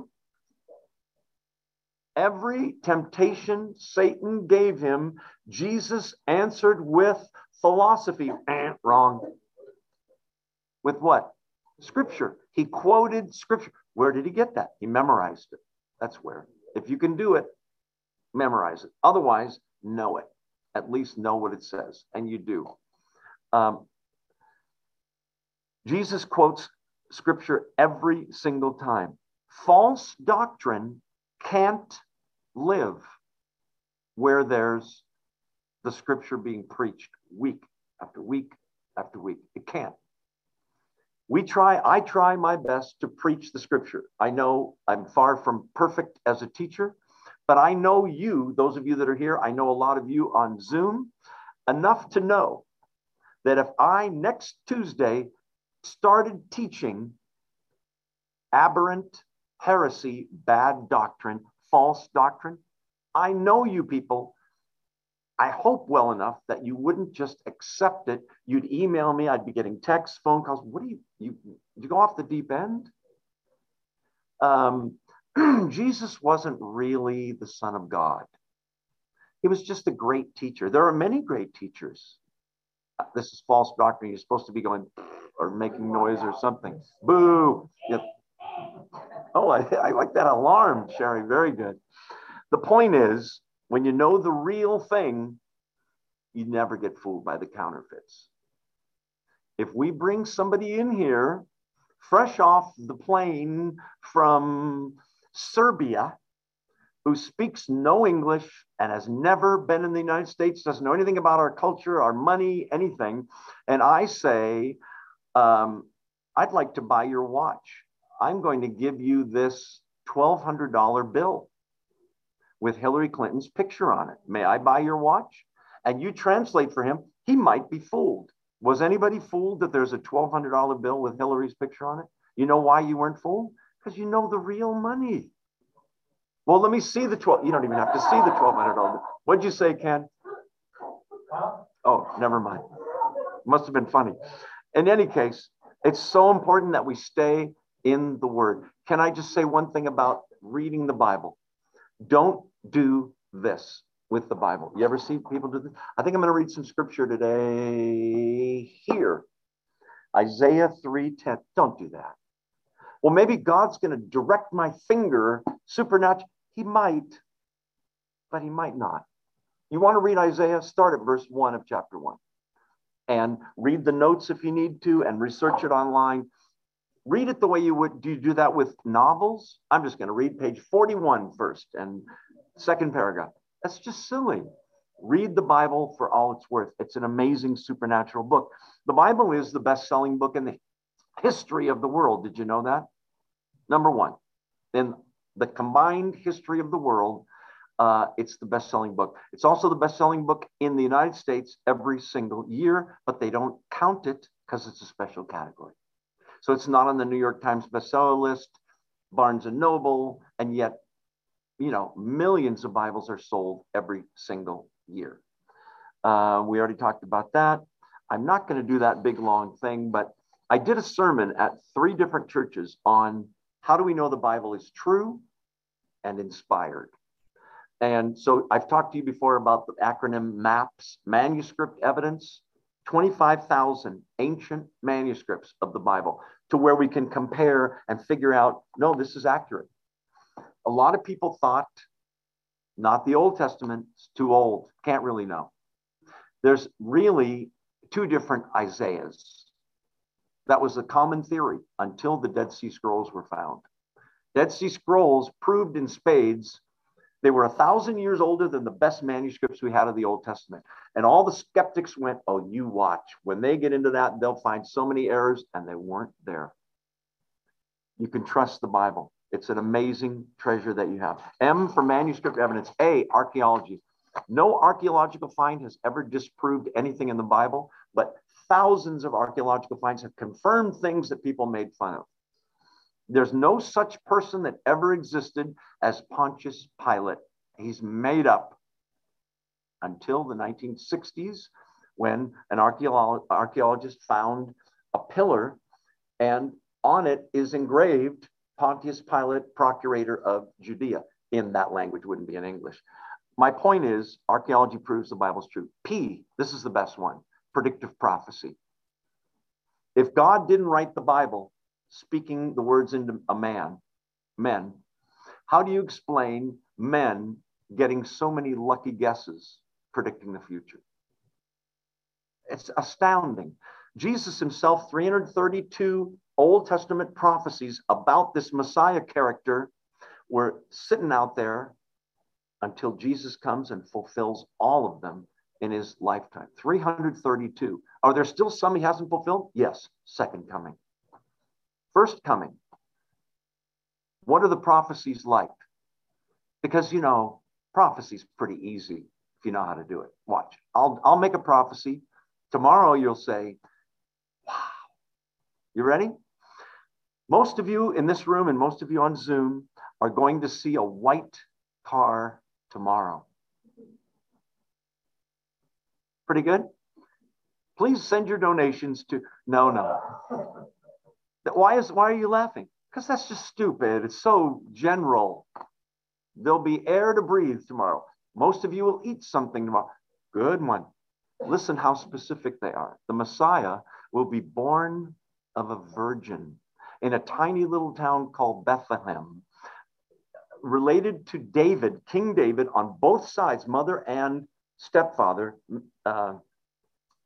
Every temptation Satan gave him, Jesus answered with philosophy. Eh, wrong. With what? Scripture. He quoted scripture. Where did he get that? He memorized it. That's where. If you can do it, memorize it. Otherwise, know it. At least know what it says. And you do. Um, Jesus quotes scripture every single time. False doctrine can't live where there's the scripture being preached week after week after week. It can't. We try, I try my best to preach the scripture. I know I'm far from perfect as a teacher, but I know you, those of you that are here, I know a lot of you on Zoom, enough to know that if I next Tuesday started teaching aberrant heresy, bad doctrine, false doctrine, I know you people I hope well enough that you wouldn't just accept it. You'd email me. I'd be getting texts, phone calls. What do you, you, you go off the deep end? Um, Jesus wasn't really the Son of God. He was just a great teacher. There are many great teachers. Uh, this is false doctrine. You're supposed to be going or making noise or something. Boo. Yep. Oh, I, I like that alarm, Sherry. Very good. The point is, when you know the real thing, you never get fooled by the counterfeits. If we bring somebody in here fresh off the plane from Serbia who speaks no English and has never been in the United States, doesn't know anything about our culture, our money, anything, and I say, um, I'd like to buy your watch. I'm going to give you this $1,200 bill with Hillary Clinton's picture on it. May I buy your watch? And you translate for him, he might be fooled. Was anybody fooled that there's a $1,200 bill with Hillary's picture on it? You know why you weren't fooled? Because you know the real money. Well, let me see the 12. You don't even have to see the $1,200 bill. What'd you say, Ken? Oh, never mind. Must have been funny. In any case, it's so important that we stay in the word. Can I just say one thing about reading the Bible? Don't do this. with the Bible. You ever see people do this? I think I'm going to read some scripture today here. Isaiah 3:10. Don't do that. Well, maybe God's going to direct my finger supernatural. He might, but he might not. You want to read Isaiah? Start at verse 1 of chapter 1 and read the notes if you need to and research it online. Read it the way you would. Do you do that with novels? I'm just going to read page 41 first and second paragraph. That's just silly. Read the Bible for all it's worth. It's an amazing supernatural book. The Bible is the best selling book in the history of the world. Did you know that? Number one, in the combined history of the world, uh, it's the best selling book. It's also the best selling book in the United States every single year, but they don't count it because it's a special category. So it's not on the New York Times bestseller list, Barnes and Noble, and yet, you know, millions of Bibles are sold every single year. Uh, we already talked about that. I'm not going to do that big long thing, but I did a sermon at three different churches on how do we know the Bible is true and inspired. And so I've talked to you before about the acronym MAPS, manuscript evidence, 25,000 ancient manuscripts of the Bible to where we can compare and figure out, no, this is accurate. A lot of people thought, not the Old Testament, it's too old, can't really know. There's really two different Isaiahs. That was a common theory until the Dead Sea Scrolls were found. Dead Sea Scrolls proved in spades they were a thousand years older than the best manuscripts we had of the Old Testament. And all the skeptics went, Oh, you watch. When they get into that, they'll find so many errors, and they weren't there. You can trust the Bible. It's an amazing treasure that you have. M for manuscript evidence. A, archaeology. No archaeological find has ever disproved anything in the Bible, but thousands of archaeological finds have confirmed things that people made fun of. There's no such person that ever existed as Pontius Pilate. He's made up until the 1960s when an archeolo- archaeologist found a pillar and on it is engraved Pontius Pilate, procurator of Judea. In that language, wouldn't be in English. My point is, archaeology proves the Bible's true. P, this is the best one predictive prophecy. If God didn't write the Bible, speaking the words into a man, men, how do you explain men getting so many lucky guesses predicting the future? It's astounding. Jesus himself, 332 Old Testament prophecies about this Messiah character were sitting out there until Jesus comes and fulfills all of them in his lifetime. 332. Are there still some he hasn't fulfilled? Yes, second coming. First coming. What are the prophecies like? Because, you know, prophecy's pretty easy if you know how to do it. Watch. I'll, I'll make a prophecy. Tomorrow you'll say, wow. You ready? Most of you in this room and most of you on Zoom are going to see a white car tomorrow. Pretty good? Please send your donations to, no, no. Why is why are you laughing? Because that's just stupid. It's so general. There'll be air to breathe tomorrow. Most of you will eat something tomorrow. Good one. Listen how specific they are. The Messiah will be born of a virgin in a tiny little town called Bethlehem, related to David, King David, on both sides, mother and stepfather, uh,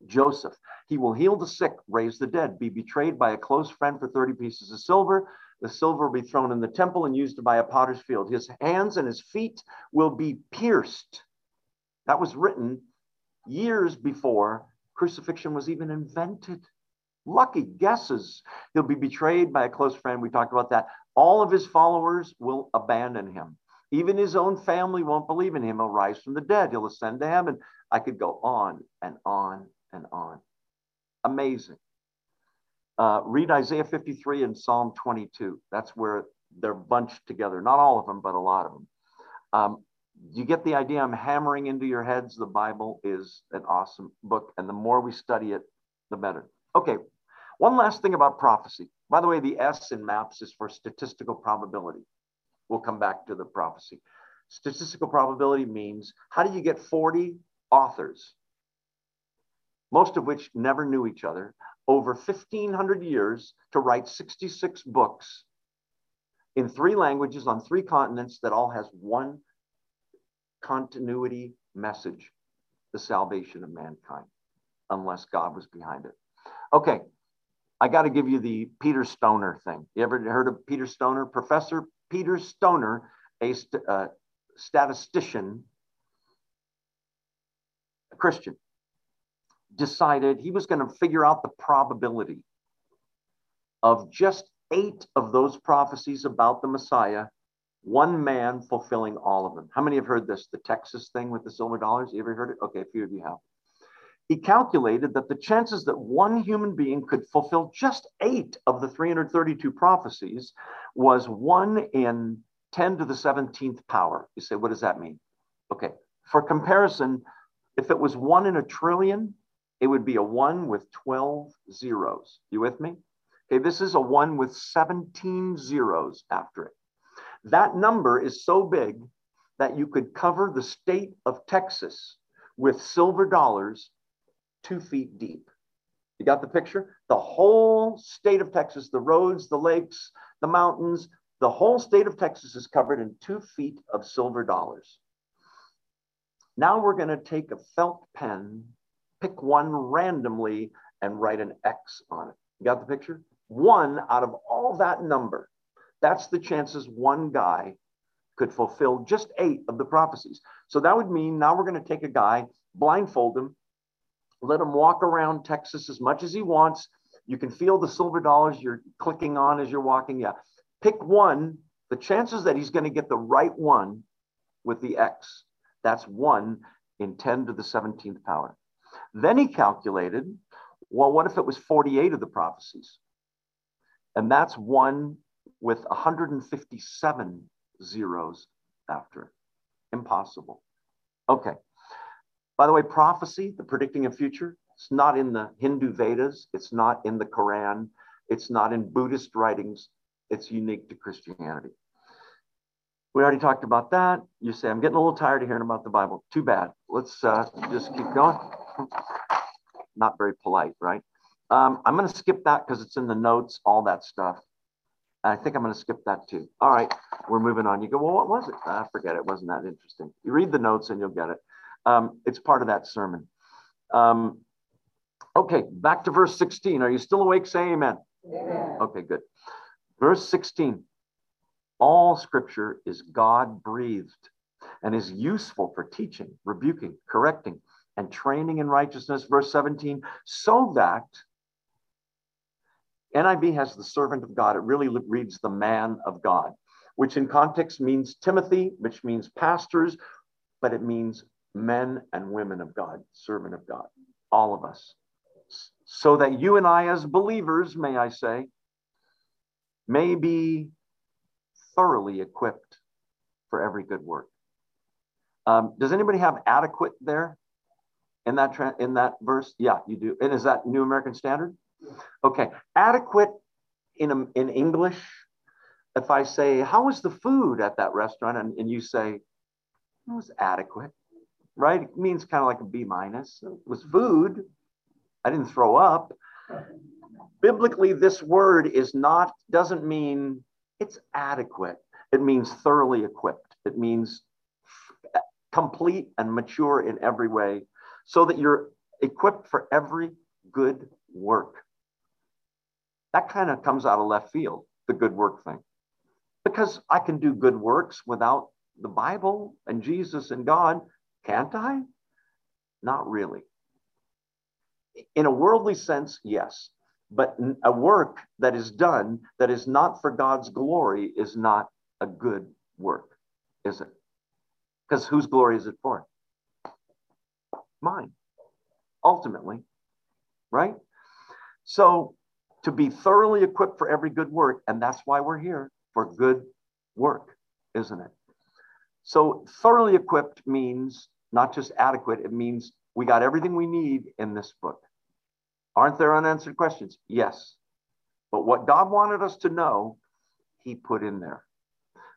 Joseph. He will heal the sick, raise the dead, be betrayed by a close friend for 30 pieces of silver. The silver will be thrown in the temple and used to buy a potter's field. His hands and his feet will be pierced. That was written years before crucifixion was even invented. Lucky guesses. He'll be betrayed by a close friend. We talked about that. All of his followers will abandon him. Even his own family won't believe in him. He'll rise from the dead. He'll ascend to heaven. I could go on and on and on. Amazing. Uh, read Isaiah 53 and Psalm 22. That's where they're bunched together. Not all of them, but a lot of them. Um, you get the idea? I'm hammering into your heads. The Bible is an awesome book, and the more we study it, the better. Okay, one last thing about prophecy. By the way, the S in MAPS is for statistical probability. We'll come back to the prophecy. Statistical probability means how do you get 40 authors, most of which never knew each other, over 1,500 years to write 66 books in three languages on three continents that all has one continuity message the salvation of mankind, unless God was behind it. Okay, I got to give you the Peter Stoner thing. You ever heard of Peter Stoner? Professor Peter Stoner, a st- uh, statistician, a Christian, decided he was going to figure out the probability of just eight of those prophecies about the Messiah, one man fulfilling all of them. How many have heard this? The Texas thing with the silver dollars? You ever heard it? Okay, a few of you have. He calculated that the chances that one human being could fulfill just eight of the 332 prophecies was one in 10 to the 17th power. You say, what does that mean? Okay, for comparison, if it was one in a trillion, it would be a one with 12 zeros. You with me? Okay, this is a one with 17 zeros after it. That number is so big that you could cover the state of Texas with silver dollars two feet deep. You got the picture? The whole state of Texas, the roads, the lakes, the mountains, the whole state of Texas is covered in two feet of silver dollars. Now we're going to take a felt pen, pick one randomly, and write an X on it. You got the picture? One out of all that number. That's the chances one guy could fulfill just eight of the prophecies. So that would mean now we're going to take a guy, blindfold him, let him walk around Texas as much as he wants. You can feel the silver dollars you're clicking on as you're walking. Yeah. Pick one. The chances that he's going to get the right one with the X, that's one in 10 to the 17th power. Then he calculated, well, what if it was 48 of the prophecies? And that's one with 157 zeros after it. Impossible. Okay. By the way, prophecy, the predicting of future, it's not in the Hindu Vedas, it's not in the Quran, it's not in Buddhist writings, it's unique to Christianity. We already talked about that. You say, I'm getting a little tired of hearing about the Bible. Too bad. Let's uh, just keep going. Not very polite, right? Um, I'm going to skip that because it's in the notes, all that stuff. I think I'm going to skip that too. All right, we're moving on. You go, well, what was it? I forget. It wasn't that interesting. You read the notes and you'll get it. Um, it's part of that sermon. Um, okay, back to verse 16. Are you still awake? Say amen. amen. Okay, good. Verse 16 All scripture is God breathed and is useful for teaching, rebuking, correcting, and training in righteousness. Verse 17 so that NIV has the servant of God. It really reads the man of God, which in context means Timothy, which means pastors, but it means men and women of God, servant of God, all of us. So that you and I, as believers, may I say, may be thoroughly equipped for every good work. Um, does anybody have adequate there in that in that verse? Yeah, you do. And is that New American Standard? Okay, adequate in in English. If I say, "How was the food at that restaurant?" and, and you say, "It was adequate," right? It means kind of like a B minus. It was food. I didn't throw up. Biblically, this word is not, doesn't mean it's adequate. It means thoroughly equipped. It means complete and mature in every way so that you're equipped for every good work. That kind of comes out of left field, the good work thing. Because I can do good works without the Bible and Jesus and God can't I? Not really. In a worldly sense, yes. But a work that is done that is not for God's glory is not a good work, is it? Because whose glory is it for? Mine, ultimately, right? So to be thoroughly equipped for every good work, and that's why we're here for good work, isn't it? So thoroughly equipped means not just adequate, it means we got everything we need in this book. Aren't there unanswered questions? Yes. But what God wanted us to know, He put in there.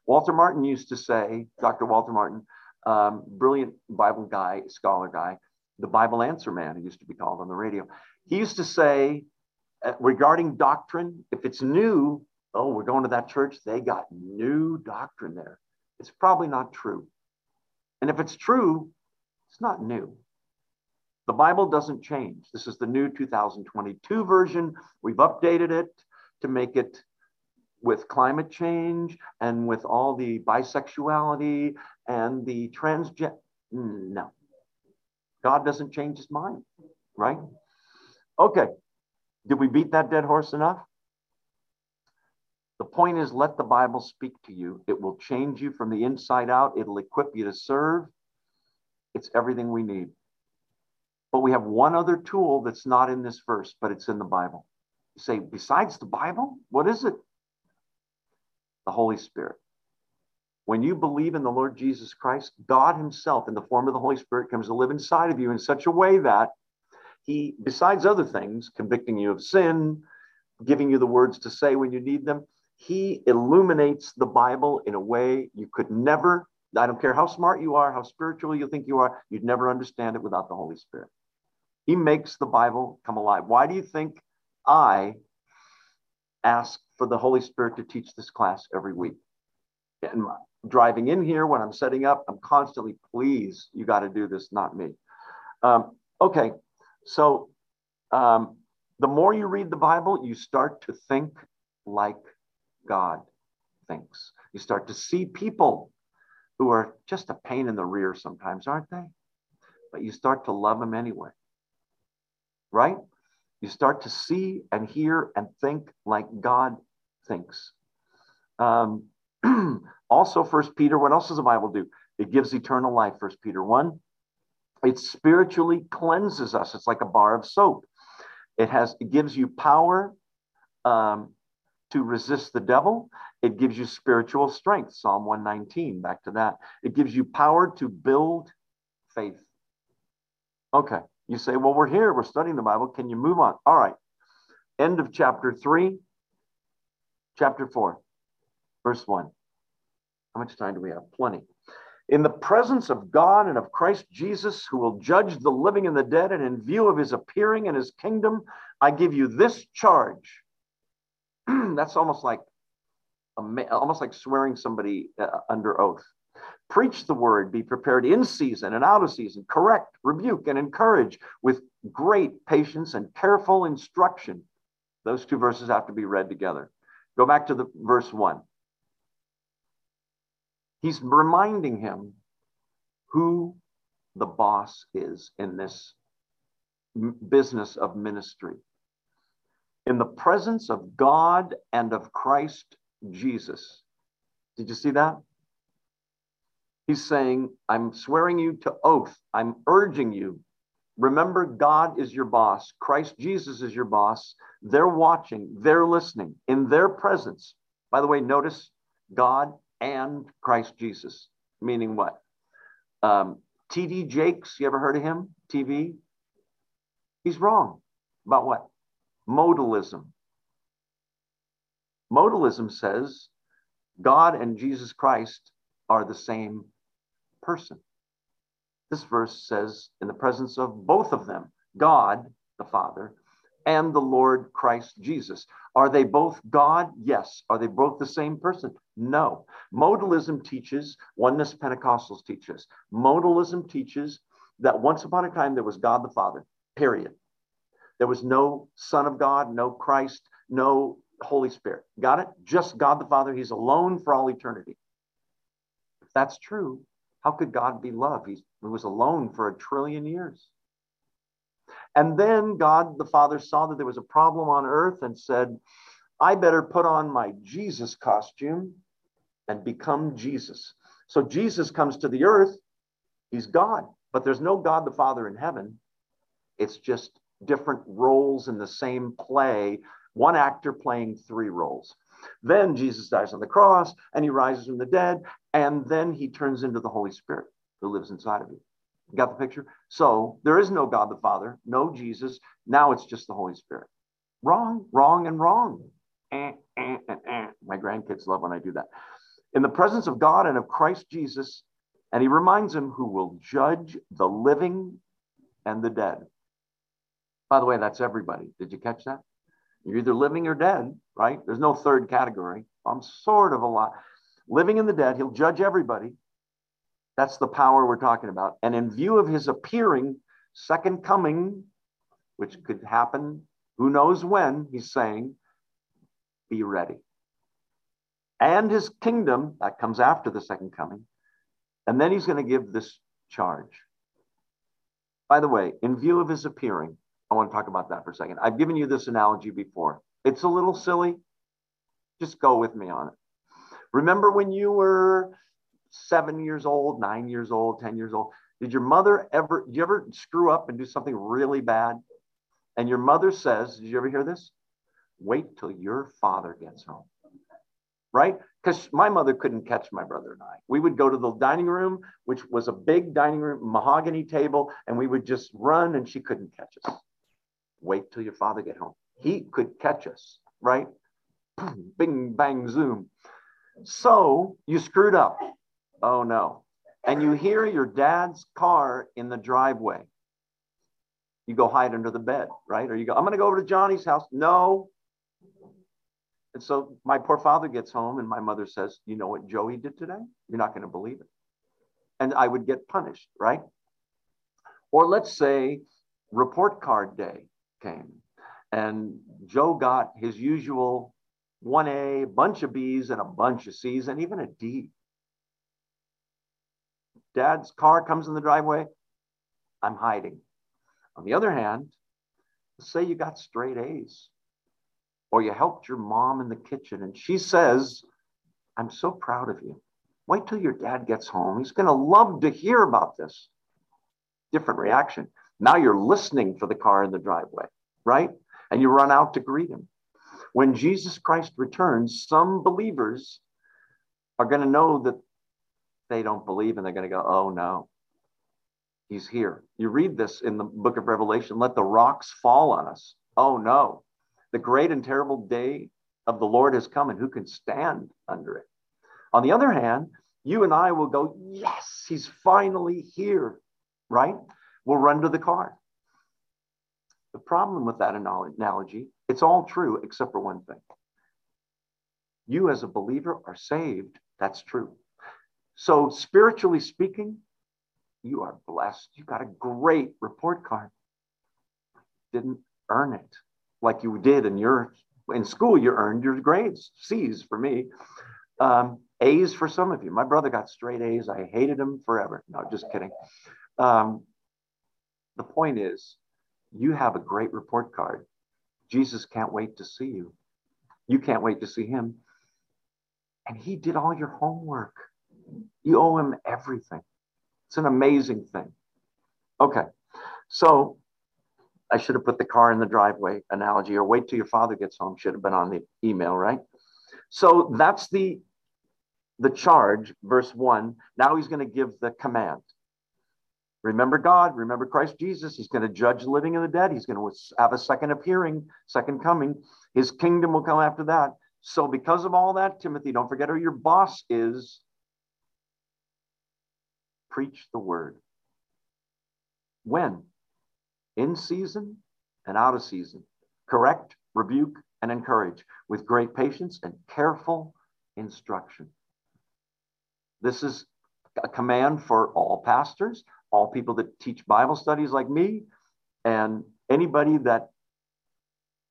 Walter Martin used to say, Dr. Walter Martin, um, brilliant Bible guy, scholar guy, the Bible answer man, he used to be called on the radio. He used to say uh, regarding doctrine, if it's new, oh, we're going to that church, they got new doctrine there. It's probably not true. And if it's true, it's not new. The Bible doesn't change. This is the new 2022 version. We've updated it to make it with climate change and with all the bisexuality and the transgender. No. God doesn't change his mind, right? Okay. Did we beat that dead horse enough? The point is, let the Bible speak to you. It will change you from the inside out. It'll equip you to serve. It's everything we need. But we have one other tool that's not in this verse, but it's in the Bible. You say, besides the Bible, what is it? The Holy Spirit. When you believe in the Lord Jesus Christ, God Himself, in the form of the Holy Spirit, comes to live inside of you in such a way that He, besides other things, convicting you of sin, giving you the words to say when you need them, He illuminates the Bible in a way you could never I don't care how smart you are, how spiritual you think you are, you'd never understand it without the Holy Spirit. He makes the Bible come alive. Why do you think I ask for the Holy Spirit to teach this class every week? And driving in here when I'm setting up, I'm constantly, please, you got to do this, not me. Um, okay, so um, the more you read the Bible, you start to think like God thinks. You start to see people who are just a pain in the rear sometimes, aren't they? But you start to love them anyway, right? You start to see and hear and think like God thinks. Um, also, First Peter, what else does the Bible do? It gives eternal life, First Peter 1. It spiritually cleanses us. It's like a bar of soap. It has it gives you power um, to resist the devil. It gives you spiritual strength. Psalm 119, back to that. It gives you power to build faith. Okay. You say, well, we're here, we're studying the Bible. Can you move on? All right. End of chapter three, chapter four, verse one. How much time do we have? Plenty. In the presence of God and of Christ Jesus, who will judge the living and the dead, and in view of his appearing and his kingdom, I give you this charge. That's almost like almost like swearing somebody uh, under oath. Preach the word, be prepared in season and out of season, correct, rebuke, and encourage with great patience and careful instruction. Those two verses have to be read together. Go back to the verse one. He's reminding him who the boss is in this business of ministry. In the presence of God and of Christ Jesus. Did you see that? He's saying, I'm swearing you to oath. I'm urging you. Remember, God is your boss. Christ Jesus is your boss. They're watching, they're listening in their presence. By the way, notice God and Christ Jesus, meaning what? Um, TD Jakes, you ever heard of him? TV? He's wrong. About what? Modalism. Modalism says God and Jesus Christ are the same person. This verse says, in the presence of both of them, God, the Father, and the Lord Christ Jesus. Are they both God? Yes. Are they both the same person? No. Modalism teaches, oneness Pentecostals teaches, modalism teaches that once upon a time there was God the Father, period. There was no Son of God, no Christ, no Holy Spirit. Got it? Just God the Father. He's alone for all eternity. If that's true, how could God be love? He's, he was alone for a trillion years. And then God the Father saw that there was a problem on earth and said, I better put on my Jesus costume and become Jesus. So Jesus comes to the earth. He's God, but there's no God the Father in heaven. It's just different roles in the same play one actor playing three roles. Then Jesus dies on the cross and he rises from the dead, and then he turns into the Holy Spirit who lives inside of you. Got the picture? So there is no God the Father, no Jesus. Now it's just the Holy Spirit. Wrong, wrong, and wrong. Eh, eh, eh, eh. My grandkids love when I do that. In the presence of God and of Christ Jesus. And he reminds him who will judge the living and the dead. By the way, that's everybody. Did you catch that? You're either living or dead, right? There's no third category. I'm sort of a lot. Living and the dead, he'll judge everybody. That's the power we're talking about. And in view of his appearing, second coming, which could happen, who knows when, he's saying, be ready. And his kingdom, that comes after the second coming. And then he's going to give this charge. By the way, in view of his appearing, I want to talk about that for a second. I've given you this analogy before. It's a little silly. Just go with me on it. Remember when you were seven years old, nine years old, 10 years old? Did your mother ever, did you ever screw up and do something really bad? And your mother says, Did you ever hear this? Wait till your father gets home. Right? Because my mother couldn't catch my brother and I. We would go to the dining room, which was a big dining room, mahogany table, and we would just run and she couldn't catch us. Wait till your father get home. He could catch us, right? Bing, bang, zoom. So you screwed up. Oh no. And you hear your dad's car in the driveway. You go hide under the bed, right? Or you go, I'm going to go over to Johnny's house. No. And so my poor father gets home and my mother says, You know what Joey did today? You're not going to believe it. And I would get punished, right? Or let's say report card day came and Joe got his usual 1A, bunch of B's and a bunch of C's and even a D. Dad's car comes in the driveway. I'm hiding. On the other hand, say you got straight A's or you helped your mom in the kitchen and she says, I'm so proud of you. Wait till your dad gets home. He's going to love to hear about this. Different reaction. Now you're listening for the car in the driveway, right? And you run out to greet him. When Jesus Christ returns, some believers are going to know that they don't believe and they're going to go, oh no, he's here. You read this in the book of Revelation let the rocks fall on us. Oh no, the great and terrible day of the Lord has come, and who can stand under it? On the other hand, you and I will go, yes, he's finally here, right? We'll run to the car. The problem with that analogy, it's all true except for one thing. You, as a believer, are saved. That's true. So, spiritually speaking, you are blessed. You got a great report card. Didn't earn it like you did in your in school. You earned your grades, C's for me, um, A's for some of you. My brother got straight A's. I hated him forever. No, just kidding. Um, the point is, you have a great report card. Jesus can't wait to see you. You can't wait to see him. And he did all your homework. You owe him everything. It's an amazing thing. Okay, so I should have put the car in the driveway analogy, or wait till your father gets home. Should have been on the email, right? So that's the the charge, verse one. Now he's going to give the command. Remember God, remember Christ Jesus. He's going to judge the living and the dead. He's going to have a second appearing, second coming. His kingdom will come after that. So, because of all that, Timothy, don't forget who your boss is preach the word. When? In season and out of season. Correct, rebuke, and encourage with great patience and careful instruction. This is a command for all pastors, all people that teach Bible studies like me, and anybody that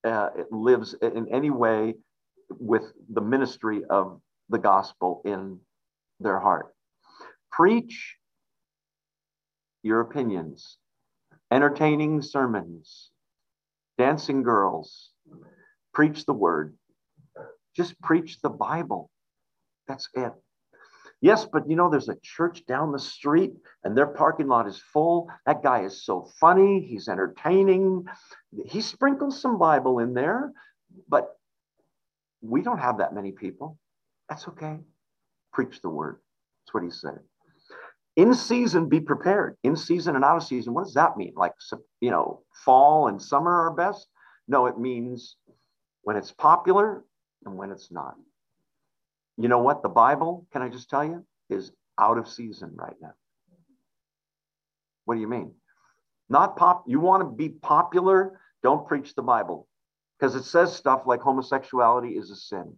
uh, lives in any way with the ministry of the gospel in their heart. Preach your opinions, entertaining sermons, dancing girls. Preach the word. Just preach the Bible. That's it. Yes, but you know, there's a church down the street and their parking lot is full. That guy is so funny. He's entertaining. He sprinkles some Bible in there, but we don't have that many people. That's okay. Preach the word. That's what he said in season be prepared in season and out of season what does that mean like you know fall and summer are best no it means when it's popular and when it's not you know what? The Bible, can I just tell you, is out of season right now. What do you mean? Not pop. You want to be popular? Don't preach the Bible because it says stuff like homosexuality is a sin,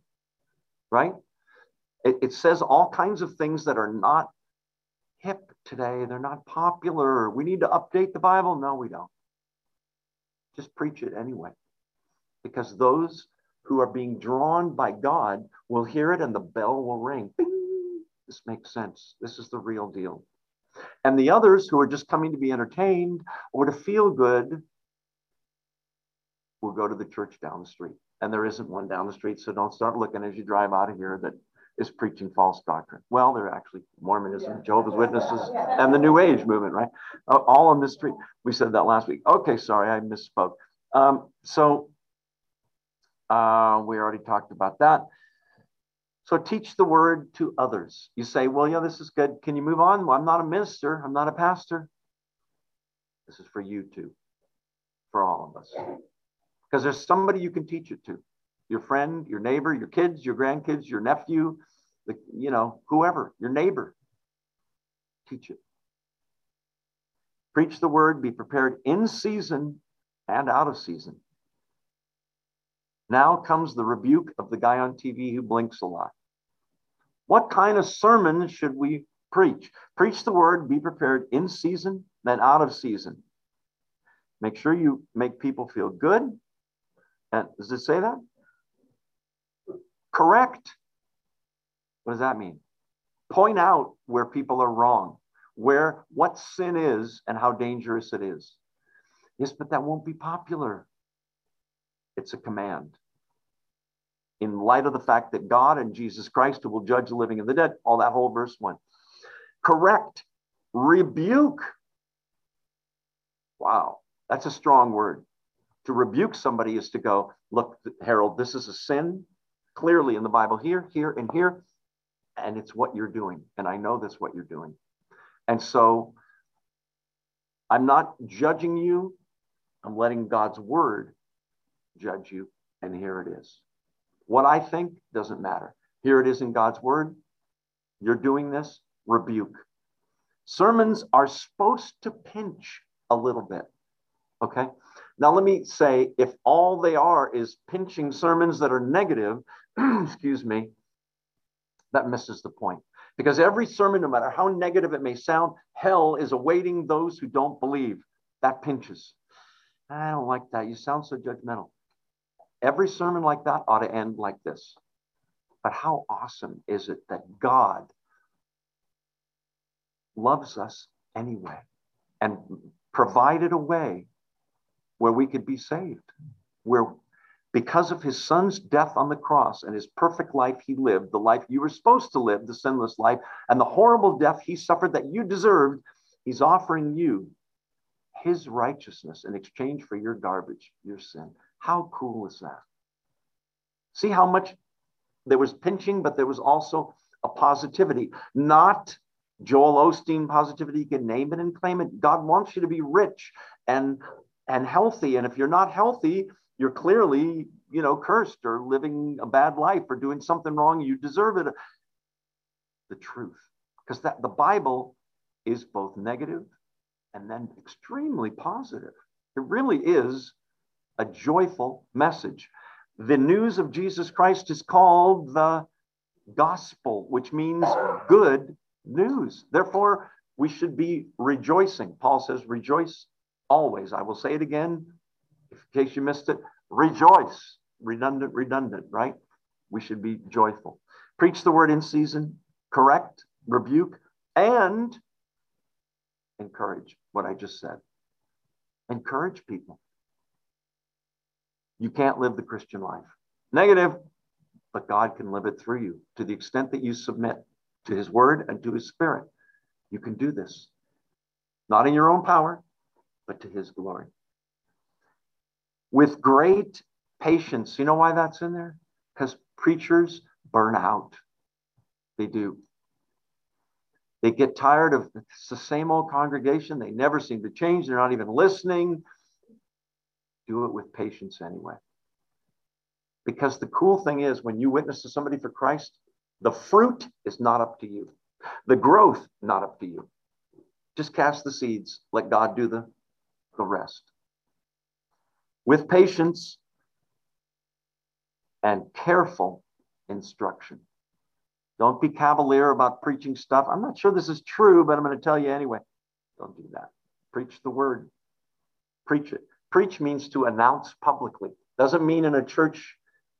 right? It, it says all kinds of things that are not hip today. They're not popular. We need to update the Bible. No, we don't. Just preach it anyway. Because those who are being drawn by God will hear it and the bell will ring. Bing! This makes sense. This is the real deal. And the others who are just coming to be entertained or to feel good will go to the church down the street. And there isn't one down the street, so don't start looking as you drive out of here that is preaching false doctrine. Well, they're actually Mormonism, yeah. Jehovah's Witnesses, and the New Age movement, right? all on the street. We said that last week. Okay, sorry, I misspoke. Um, so uh, we already talked about that. So teach the word to others. You say, well, yeah, this is good. Can you move on? Well, I'm not a minister. I'm not a pastor. This is for you too, for all of us. Because there's somebody you can teach it to your friend, your neighbor, your kids, your grandkids, your nephew, the, you know, whoever, your neighbor. Teach it. Preach the word, be prepared in season and out of season. Now comes the rebuke of the guy on TV who blinks a lot. What kind of sermon should we preach? Preach the word, be prepared in season, then out of season. Make sure you make people feel good. And does it say that? Correct. What does that mean? Point out where people are wrong, where what sin is and how dangerous it is. Yes, but that won't be popular. It's a command. In light of the fact that God and Jesus Christ, who will judge the living and the dead, all that whole verse one. Correct, rebuke. Wow, that's a strong word. To rebuke somebody is to go, look, Harold, this is a sin clearly in the Bible here, here, and here. And it's what you're doing. And I know that's what you're doing. And so I'm not judging you. I'm letting God's word judge you. And here it is. What I think doesn't matter. Here it is in God's word. You're doing this, rebuke. Sermons are supposed to pinch a little bit. Okay. Now, let me say if all they are is pinching sermons that are negative, excuse me, that misses the point. Because every sermon, no matter how negative it may sound, hell is awaiting those who don't believe. That pinches. I don't like that. You sound so judgmental. Every sermon like that ought to end like this. But how awesome is it that God loves us anyway and provided a way where we could be saved, where because of his son's death on the cross and his perfect life he lived, the life you were supposed to live, the sinless life, and the horrible death he suffered that you deserved, he's offering you his righteousness in exchange for your garbage, your sin. How cool is that? See how much there was pinching, but there was also a positivity, not Joel Osteen positivity. You can name it and claim it. God wants you to be rich and and healthy. And if you're not healthy, you're clearly, you know, cursed or living a bad life or doing something wrong. You deserve it. The truth, because that the Bible is both negative and then extremely positive. It really is a joyful message. The news of Jesus Christ is called the gospel, which means good news. Therefore, we should be rejoicing. Paul says, rejoice always. I will say it again, in case you missed it, rejoice. Redundant, redundant, right? We should be joyful. Preach the word in season, correct, rebuke, and encourage what I just said. Encourage people. You can't live the Christian life. Negative, but God can live it through you to the extent that you submit to his word and to his spirit. You can do this. Not in your own power, but to his glory. With great patience. You know why that's in there? Because preachers burn out. They do. They get tired of it's the same old congregation. They never seem to change. They're not even listening. Do it with patience anyway. Because the cool thing is, when you witness to somebody for Christ, The fruit is not up to you. The growth, not up to you. Just cast the seeds. Let God do the, the rest. With patience and careful instruction. Don't be cavalier about preaching stuff. I'm not sure this is true, but I'm going to tell you anyway. Don't do that. Preach the word. Preach it. Preach means to announce publicly. Doesn't mean in a church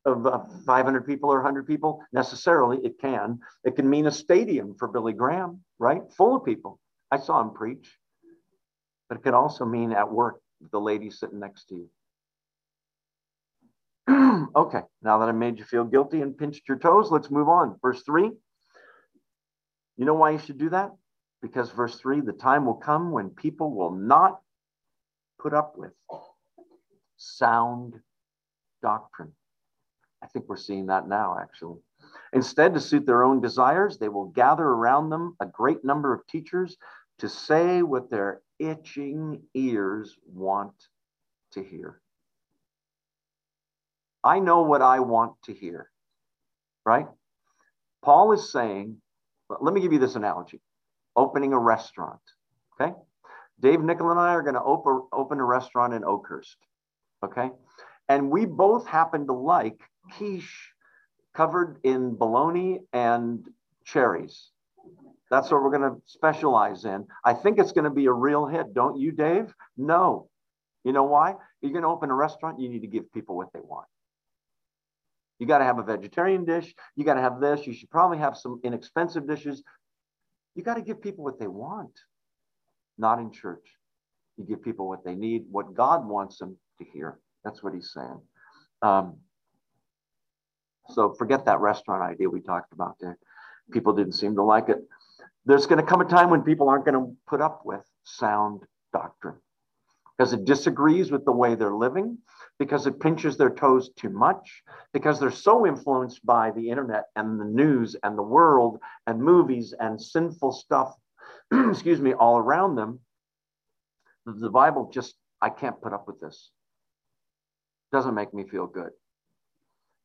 of uh, 500 people or 100 people necessarily. It can. It can mean a stadium for Billy Graham, right? Full of people. I saw him preach. But it could also mean at work, the lady sitting next to you. okay, now that I made you feel guilty and pinched your toes, let's move on. Verse 3. You know why you should do that? Because verse 3 the time will come when people will not put up with sound doctrine. I think we're seeing that now, actually. Instead, to suit their own desires, they will gather around them a great number of teachers to say what their itching ears want to hear. I know what I want to hear, right? Paul is saying, let me give you this analogy opening a restaurant, okay? Dave Nickel and I are going to open, open a restaurant in Oakhurst, okay? And we both happen to like quiche covered in bologna and cherries. That's what we're going to specialize in. I think it's going to be a real hit. Don't you, Dave? No. You know why? You're going to open a restaurant, you need to give people what they want. You got to have a vegetarian dish. You got to have this. You should probably have some inexpensive dishes. You got to give people what they want, not in church. You give people what they need, what God wants them to hear. That's what he's saying. Um, so forget that restaurant idea we talked about there. People didn't seem to like it. There's going to come a time when people aren't going to put up with sound doctrine because it disagrees with the way they're living, because it pinches their toes too much, because they're so influenced by the internet and the news and the world and movies and sinful stuff, excuse me, all around them. The Bible just, I can't put up with this. Doesn't make me feel good.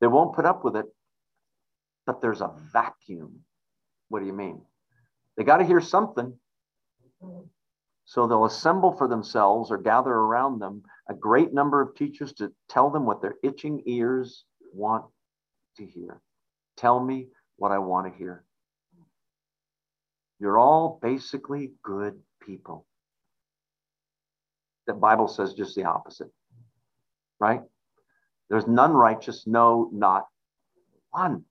They won't put up with it, but there's a vacuum. What do you mean? They got to hear something. So they'll assemble for themselves or gather around them a great number of teachers to tell them what their itching ears want to hear. Tell me what I want to hear. You're all basically good people. The Bible says just the opposite, right? There's none righteous, no, not one.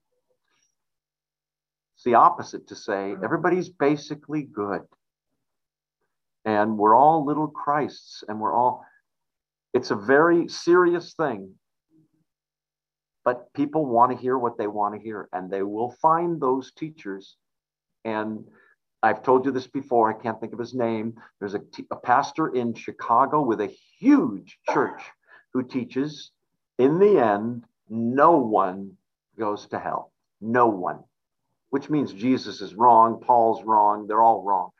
It's the opposite to say everybody's basically good. And we're all little Christs, and we're all, it's a very serious thing. But people want to hear what they want to hear, and they will find those teachers. And I've told you this before, I can't think of his name. There's a, a pastor in Chicago with a huge church who teaches in the end, no one goes to hell. No one, which means Jesus is wrong, Paul's wrong, they're all wrong.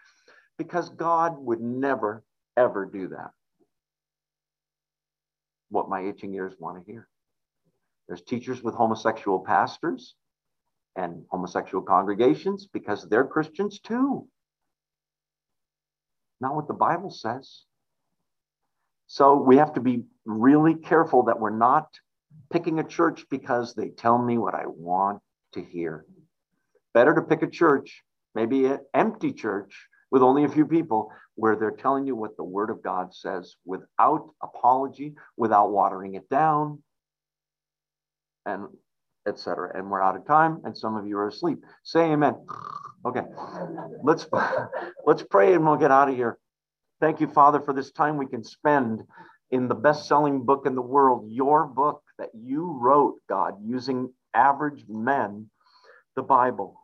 Because God would never, ever do that. What my itching ears want to hear. There's teachers with homosexual pastors and homosexual congregations because they're Christians too. Not what the Bible says. So we have to be really careful that we're not picking a church because they tell me what I want to hear. Better to pick a church, maybe an empty church with only a few people, where they're telling you what the Word of God says without apology, without watering it down, and etc. And we're out of time, and some of you are asleep. Say amen. Okay, let's let's pray, and we'll get out of here. Thank you, Father, for this time we can spend in the best selling book in the world, your book that you wrote, God, using average men, the Bible.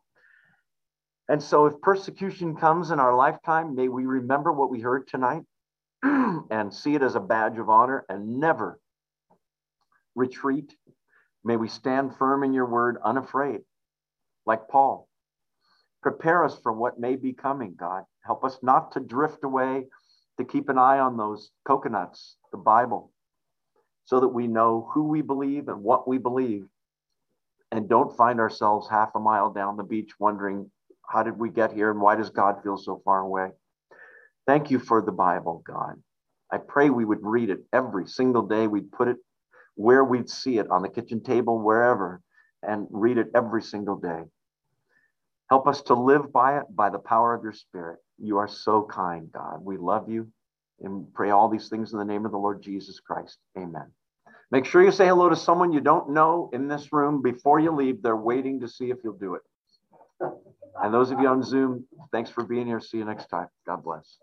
And so, if persecution comes in our lifetime, may we remember what we heard tonight and see it as a badge of honor and never retreat. May we stand firm in your word, unafraid, like Paul. Prepare us for what may be coming, God. Help us not to drift away to keep an eye on those coconuts, the Bible, so that we know who we believe and what we believe. and don't find ourselves half a mile down the beach wondering, how did we get here and why does God feel so far away? Thank you for the Bible, God. I pray we would read it every single day. We'd put it where we'd see it on the kitchen table, wherever, and read it every single day. Help us to live by it by the power of your Spirit. You are so kind, God. We love you and pray all these things in the name of the Lord Jesus Christ. Amen. Make sure you say hello to someone you don't know in this room before you leave. They're waiting to see if you'll do it. And those of you on Zoom, thanks for being here. See you next time. God bless.